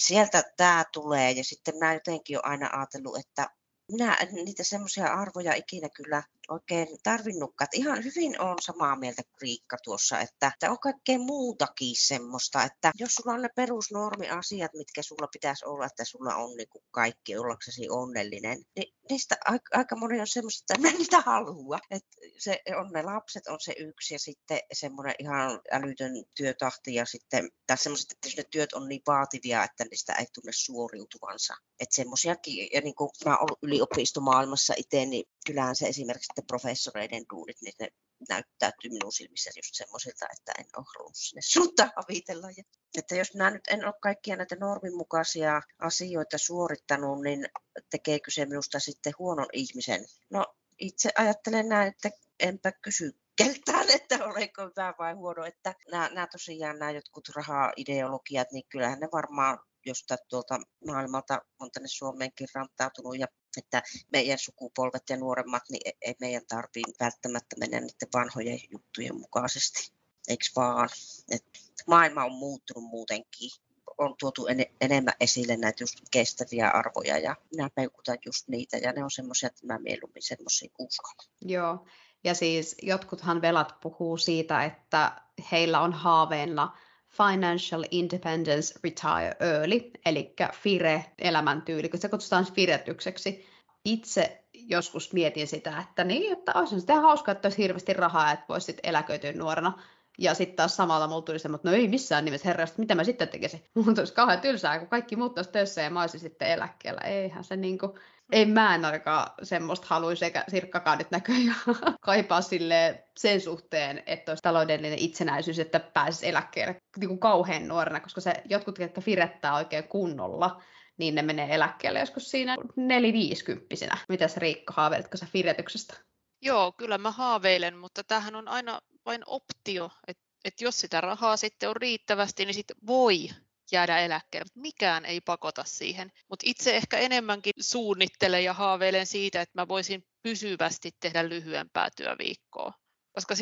C: sieltä tämä tulee ja sitten mä jotenkin olen aina ajatellut, että minä niitä semmoisia arvoja ikinä kyllä oikein tarvinnutkaan. Ihan hyvin on samaa mieltä kuin Riikka tuossa, että, että on kaikkea muutakin semmoista, että jos sulla on ne perusnormiasiat, mitkä sulla pitäisi olla, että sulla on niin kuin kaikki ollaksesi onnellinen, niin niistä aika, aika moni on semmoista, että (laughs) mä niitä halua. Että se on ne lapset on se yksi ja sitten semmoinen ihan älytön työtahti ja sitten, tai semmoiset, että ne työt on niin vaativia, että niistä ei tunne suoriutuvansa. Että semmoisiakin, ja niin kuin mä oon ollut yliopistomaailmassa itse, niin kyllähän se esimerkiksi sitten professoreiden duunit, niin ne näyttäytyy minun silmissä just semmoisilta, että en ole halunnut sinne (laughs) suuntaan havitella. Ja, että jos minä nyt en ole kaikkia näitä normimukaisia asioita suorittanut, niin tekeekö se minusta sitten huonon ihmisen? No itse ajattelen näin, että enpä kysy keltään, (laughs) että olenko hyvä vai huono. Että nämä, nämä tosiaan nämä jotkut raha-ideologiat, niin kyllähän ne varmaan josta tuolta maailmalta on tänne Suomeenkin rantautunut ja että meidän sukupolvet ja nuoremmat, niin e-, ei meidän tarvitse välttämättä mennä niiden vanhojen juttujen mukaisesti. Eikö vaan? Et maailma on muuttunut muutenkin. on tuotu en, enemmän esille näitä just kestäviä arvoja ja minä peukutan just niitä ja ne on semmoisia, että mä mieluummin semmoisia uskon.
A: Joo, ja siis jotkuthan velat puhuu siitä, että heillä on haaveena Financial Independence Retire Early, eli FIRE elämäntyyli, kun se kutsutaan firetykseksi. Itse joskus mietin sitä, että niin, että olisi sitten hauskaa, että olisi hirveästi rahaa, että voisi sitten eläköityä nuorena. Ja sitten taas samalla mulla tuli semmoinen, että no ei missään nimessä herrasta, mitä mä sitten tekisin. (laughs) Mun olisi kauhean tylsää, kun kaikki muut olisi töissä ja mä olisin sitten eläkkeellä. Eihän se niinku, ei mä en ainakaan semmoista haluaisi, eikä Sirkkakaan nyt näköjään (laughs) kaipaa sille sen suhteen, että olisi taloudellinen itsenäisyys, että pääsisi eläkkeelle niin kuin kauhean nuorena, koska se jotkut, jotka firettää oikein kunnolla, niin ne menee eläkkeelle joskus siinä neliviisikymppisenä. Mitäs Riikka, haaveiletko sä firetyksestä?
B: Joo, kyllä mä haaveilen, mutta tämähän on aina vain optio, että et jos sitä rahaa sitten on riittävästi, niin sitten voi jäädä eläkkeelle. Mikään ei pakota siihen. Mutta itse ehkä enemmänkin suunnittelen ja haaveilen siitä, että mä voisin pysyvästi tehdä lyhyempää työviikkoa. Koska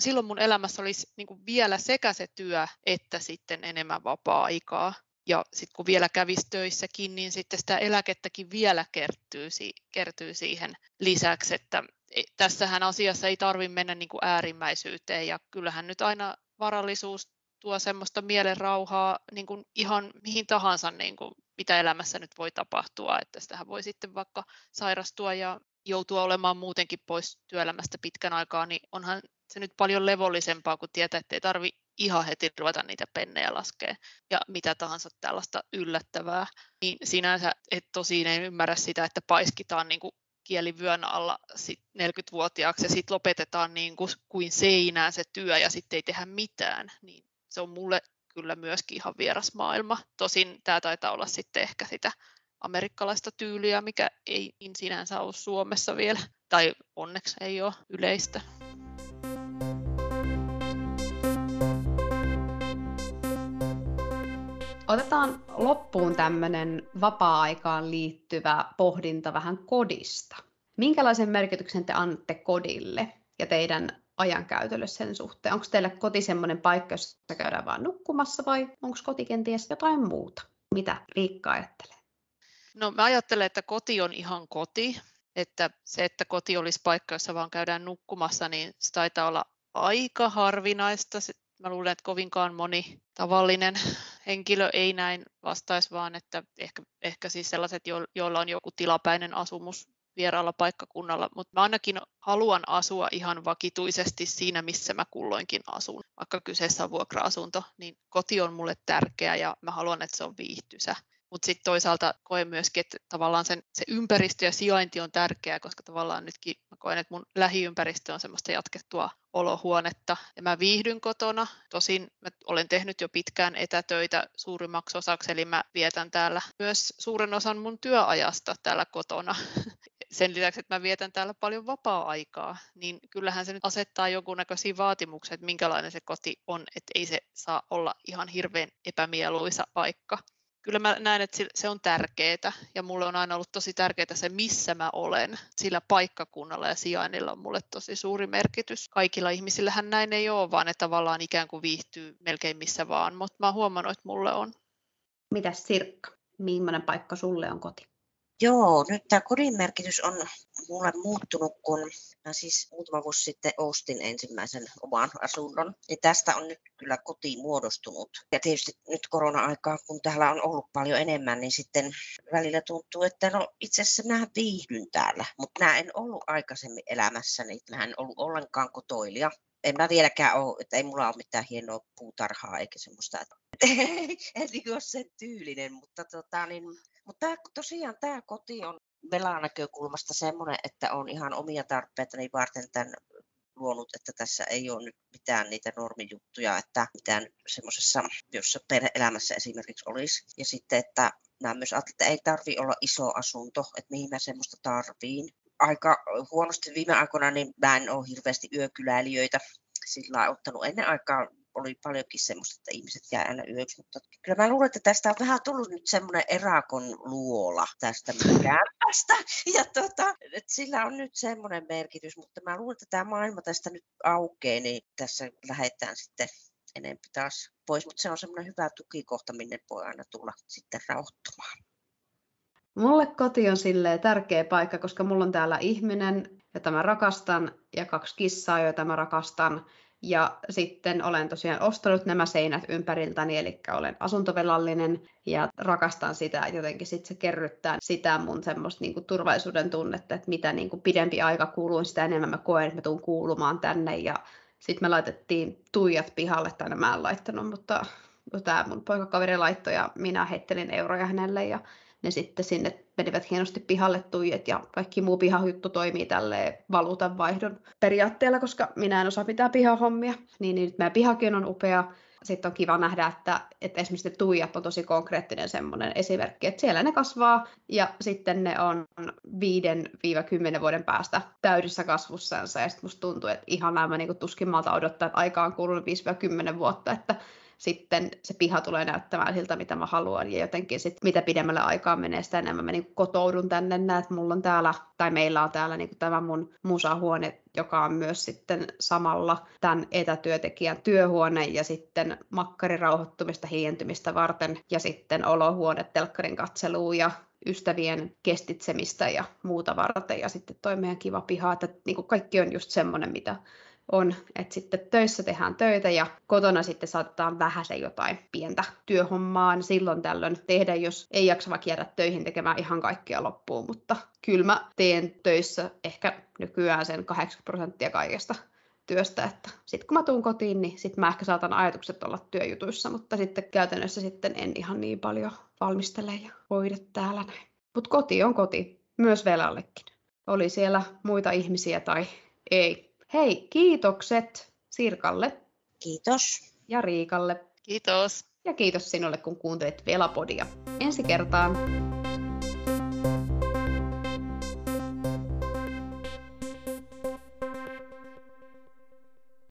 B: silloin, mun elämässä olisi niin vielä sekä se työ että sitten enemmän vapaa-aikaa. Ja sitten kun vielä kävisi töissäkin, niin sitten sitä eläkettäkin vielä kertyy, kertyy siihen lisäksi, että e, tässähän asiassa ei tarvitse mennä niin kuin äärimmäisyyteen ja kyllähän nyt aina varallisuus tuo semmoista mielen rauhaa niin kuin ihan mihin tahansa, niin kuin, mitä elämässä nyt voi tapahtua. Että sitähän voi sitten vaikka sairastua ja joutua olemaan muutenkin pois työelämästä pitkän aikaa, niin onhan se nyt paljon levollisempaa, kun tietää, että ei tarvi ihan heti ruveta niitä pennejä laskea ja mitä tahansa tällaista yllättävää. Niin sinänsä et tosiin ei ymmärrä sitä, että paiskitaan niin kuin kielivyön alla sit 40-vuotiaaksi ja sitten lopetetaan niin kuin, kuin seinään se työ ja sitten ei tehdä mitään. Niin se on mulle kyllä myöskin ihan vieras maailma. Tosin tämä taitaa olla sitten ehkä sitä amerikkalaista tyyliä, mikä ei niin sinänsä ole Suomessa vielä, tai onneksi ei ole yleistä.
A: Otetaan loppuun tämmöinen vapaa-aikaan liittyvä pohdinta vähän kodista. Minkälaisen merkityksen te annatte kodille ja teidän ajankäytölle sen suhteen? Onko teille koti semmoinen paikka, jossa käydään vain nukkumassa vai onko koti kenties jotain muuta? Mitä Riikka ajattelee?
B: No mä ajattelen, että koti on ihan koti. Että se, että koti olisi paikka, jossa vaan käydään nukkumassa, niin se taitaa olla aika harvinaista. Mä luulen, että kovinkaan moni tavallinen henkilö ei näin vastaisi, vaan että ehkä, ehkä siis sellaiset, joilla on joku tilapäinen asumus vieraalla paikkakunnalla, mutta mä ainakin haluan asua ihan vakituisesti siinä, missä mä kulloinkin asun. Vaikka kyseessä on vuokra-asunto, niin koti on mulle tärkeä ja mä haluan, että se on viihtysä. Mutta sitten toisaalta koen myöskin, että tavallaan sen, se ympäristö ja sijainti on tärkeää, koska tavallaan nytkin mä koen, että mun lähiympäristö on semmoista jatkettua olohuonetta. Ja mä viihdyn kotona. Tosin mä olen tehnyt jo pitkään etätöitä suurimmaksi osaksi, eli mä vietän täällä myös suuren osan mun työajasta täällä kotona. (laughs) Sen lisäksi, että mä vietän täällä paljon vapaa-aikaa, niin kyllähän se nyt asettaa jonkunnäköisiä vaatimuksia, että minkälainen se koti on, että ei se saa olla ihan hirveän epämieluisa paikka kyllä mä näen, että se on tärkeää ja mulle on aina ollut tosi tärkeää se, missä mä olen. Sillä paikkakunnalla ja sijainnilla on mulle tosi suuri merkitys. Kaikilla ihmisillähän näin ei ole, vaan ne tavallaan ikään kuin viihtyy melkein missä vaan, mutta mä oon huomannut, että mulle on.
A: Mitäs Sirkka, millainen paikka sulle on koti?
C: Joo, nyt tämä kodin merkitys on mulle muuttunut, kun mä siis muutama vuosi sitten ostin ensimmäisen oman asunnon. Ja tästä on nyt kyllä koti muodostunut. Ja tietysti nyt korona-aikaa, kun täällä on ollut paljon enemmän, niin sitten välillä tuntuu, että no itse asiassa mä viihdyn täällä. Mutta mä en ollut aikaisemmin elämässäni, mä en ollut ollenkaan kotoilija en mä vieläkään ole, että ei mulla ole mitään hienoa puutarhaa eikä semmoista, että en niin ole sen tyylinen, mutta, tota, niin, mutta tää, tosiaan tämä koti on velan näkökulmasta semmoinen, että on ihan omia tarpeita niin varten tämän luonut, että tässä ei ole nyt mitään niitä normijuttuja, että mitään semmoisessa, jossa perhe-elämässä esimerkiksi olisi. Ja sitten, että mä myös ajattelin, että ei tarvi olla iso asunto, että mihin mä semmoista tarviin aika huonosti viime aikoina, niin mä en ole hirveästi yökyläilijöitä sillä ottanut. Ennen aikaa oli paljonkin semmoista, että ihmiset jää aina yöksi, mutta kyllä mä luulen, että tästä on vähän tullut nyt semmoinen erakon luola tästä kämpästä, (laughs) ja tota, että sillä on nyt semmoinen merkitys, mutta mä luulen, että tämä maailma tästä nyt aukeaa, niin tässä lähdetään sitten enempi taas pois. Mutta se on semmoinen hyvä tukikohta, minne voi aina tulla sitten rauhoittumaan.
A: Mulle koti on silleen tärkeä paikka, koska mulla on täällä ihminen, jota mä rakastan, ja kaksi kissaa, joita mä rakastan. Ja sitten olen tosiaan ostanut nämä seinät ympäriltäni, eli olen asuntovelallinen ja rakastan sitä, että jotenkin sit se kerryttää sitä mun semmoista niinku turvallisuuden tunnetta, että mitä niinku pidempi aika kuuluu, sitä enemmän mä koen, että mä tuun kuulumaan tänne. Ja sitten me laitettiin tuijat pihalle, tai mä en laittanut, mutta tämä mun poikakaveri laittoi ja minä heittelin euroja hänelle ja ne sitten sinne menivät hienosti pihalle tuijat ja kaikki muu pihajuttu toimii tälle valuutan vaihdon periaatteella, koska minä en osaa pitää pihahommia. Niin, niin nyt meidän pihakin on upea. Sitten on kiva nähdä, että, että esimerkiksi tuijat on tosi konkreettinen semmoinen esimerkki, että siellä ne kasvaa ja sitten ne on 5-10 vuoden päästä täydessä kasvussansa ja sitten musta tuntuu, että ihan nämä niin tuskin malta odottaa, että aika on kulunut 5-10 vuotta, että sitten se piha tulee näyttämään siltä, mitä mä haluan. Ja jotenkin sit, mitä pidemmälle aikaa menee, sitä enemmän mä niin kotoudun tänne. Näet, mulla on täällä, tai meillä on täällä niin tämä mun musahuone, joka on myös sitten samalla tämän etätyötekijän työhuone ja sitten makkarin rauhoittumista, hiljentymistä varten ja sitten olohuone telkkarin katseluun ja ystävien kestitsemistä ja muuta varten ja sitten toi meidän kiva piha, että niin kuin kaikki on just semmoinen, mitä on, että sitten töissä tehdään töitä ja kotona sitten saatetaan vähän se jotain pientä työhommaa silloin tällöin tehdä, jos ei jaksa vaikka jäädä töihin tekemään ihan kaikkia loppuun, mutta kyllä mä teen töissä ehkä nykyään sen 80 prosenttia kaikesta työstä, että sitten kun mä tuun kotiin, niin sitten mä ehkä saatan ajatukset olla työjutuissa, mutta sitten käytännössä sitten en ihan niin paljon valmistele ja hoida täällä näin. Mutta koti on koti, myös velallekin. Oli siellä muita ihmisiä tai ei, Hei, kiitokset Sirkalle.
C: Kiitos.
A: Ja Riikalle.
B: Kiitos.
A: Ja kiitos sinulle, kun kuuntelit Velapodia. Ensi kertaan.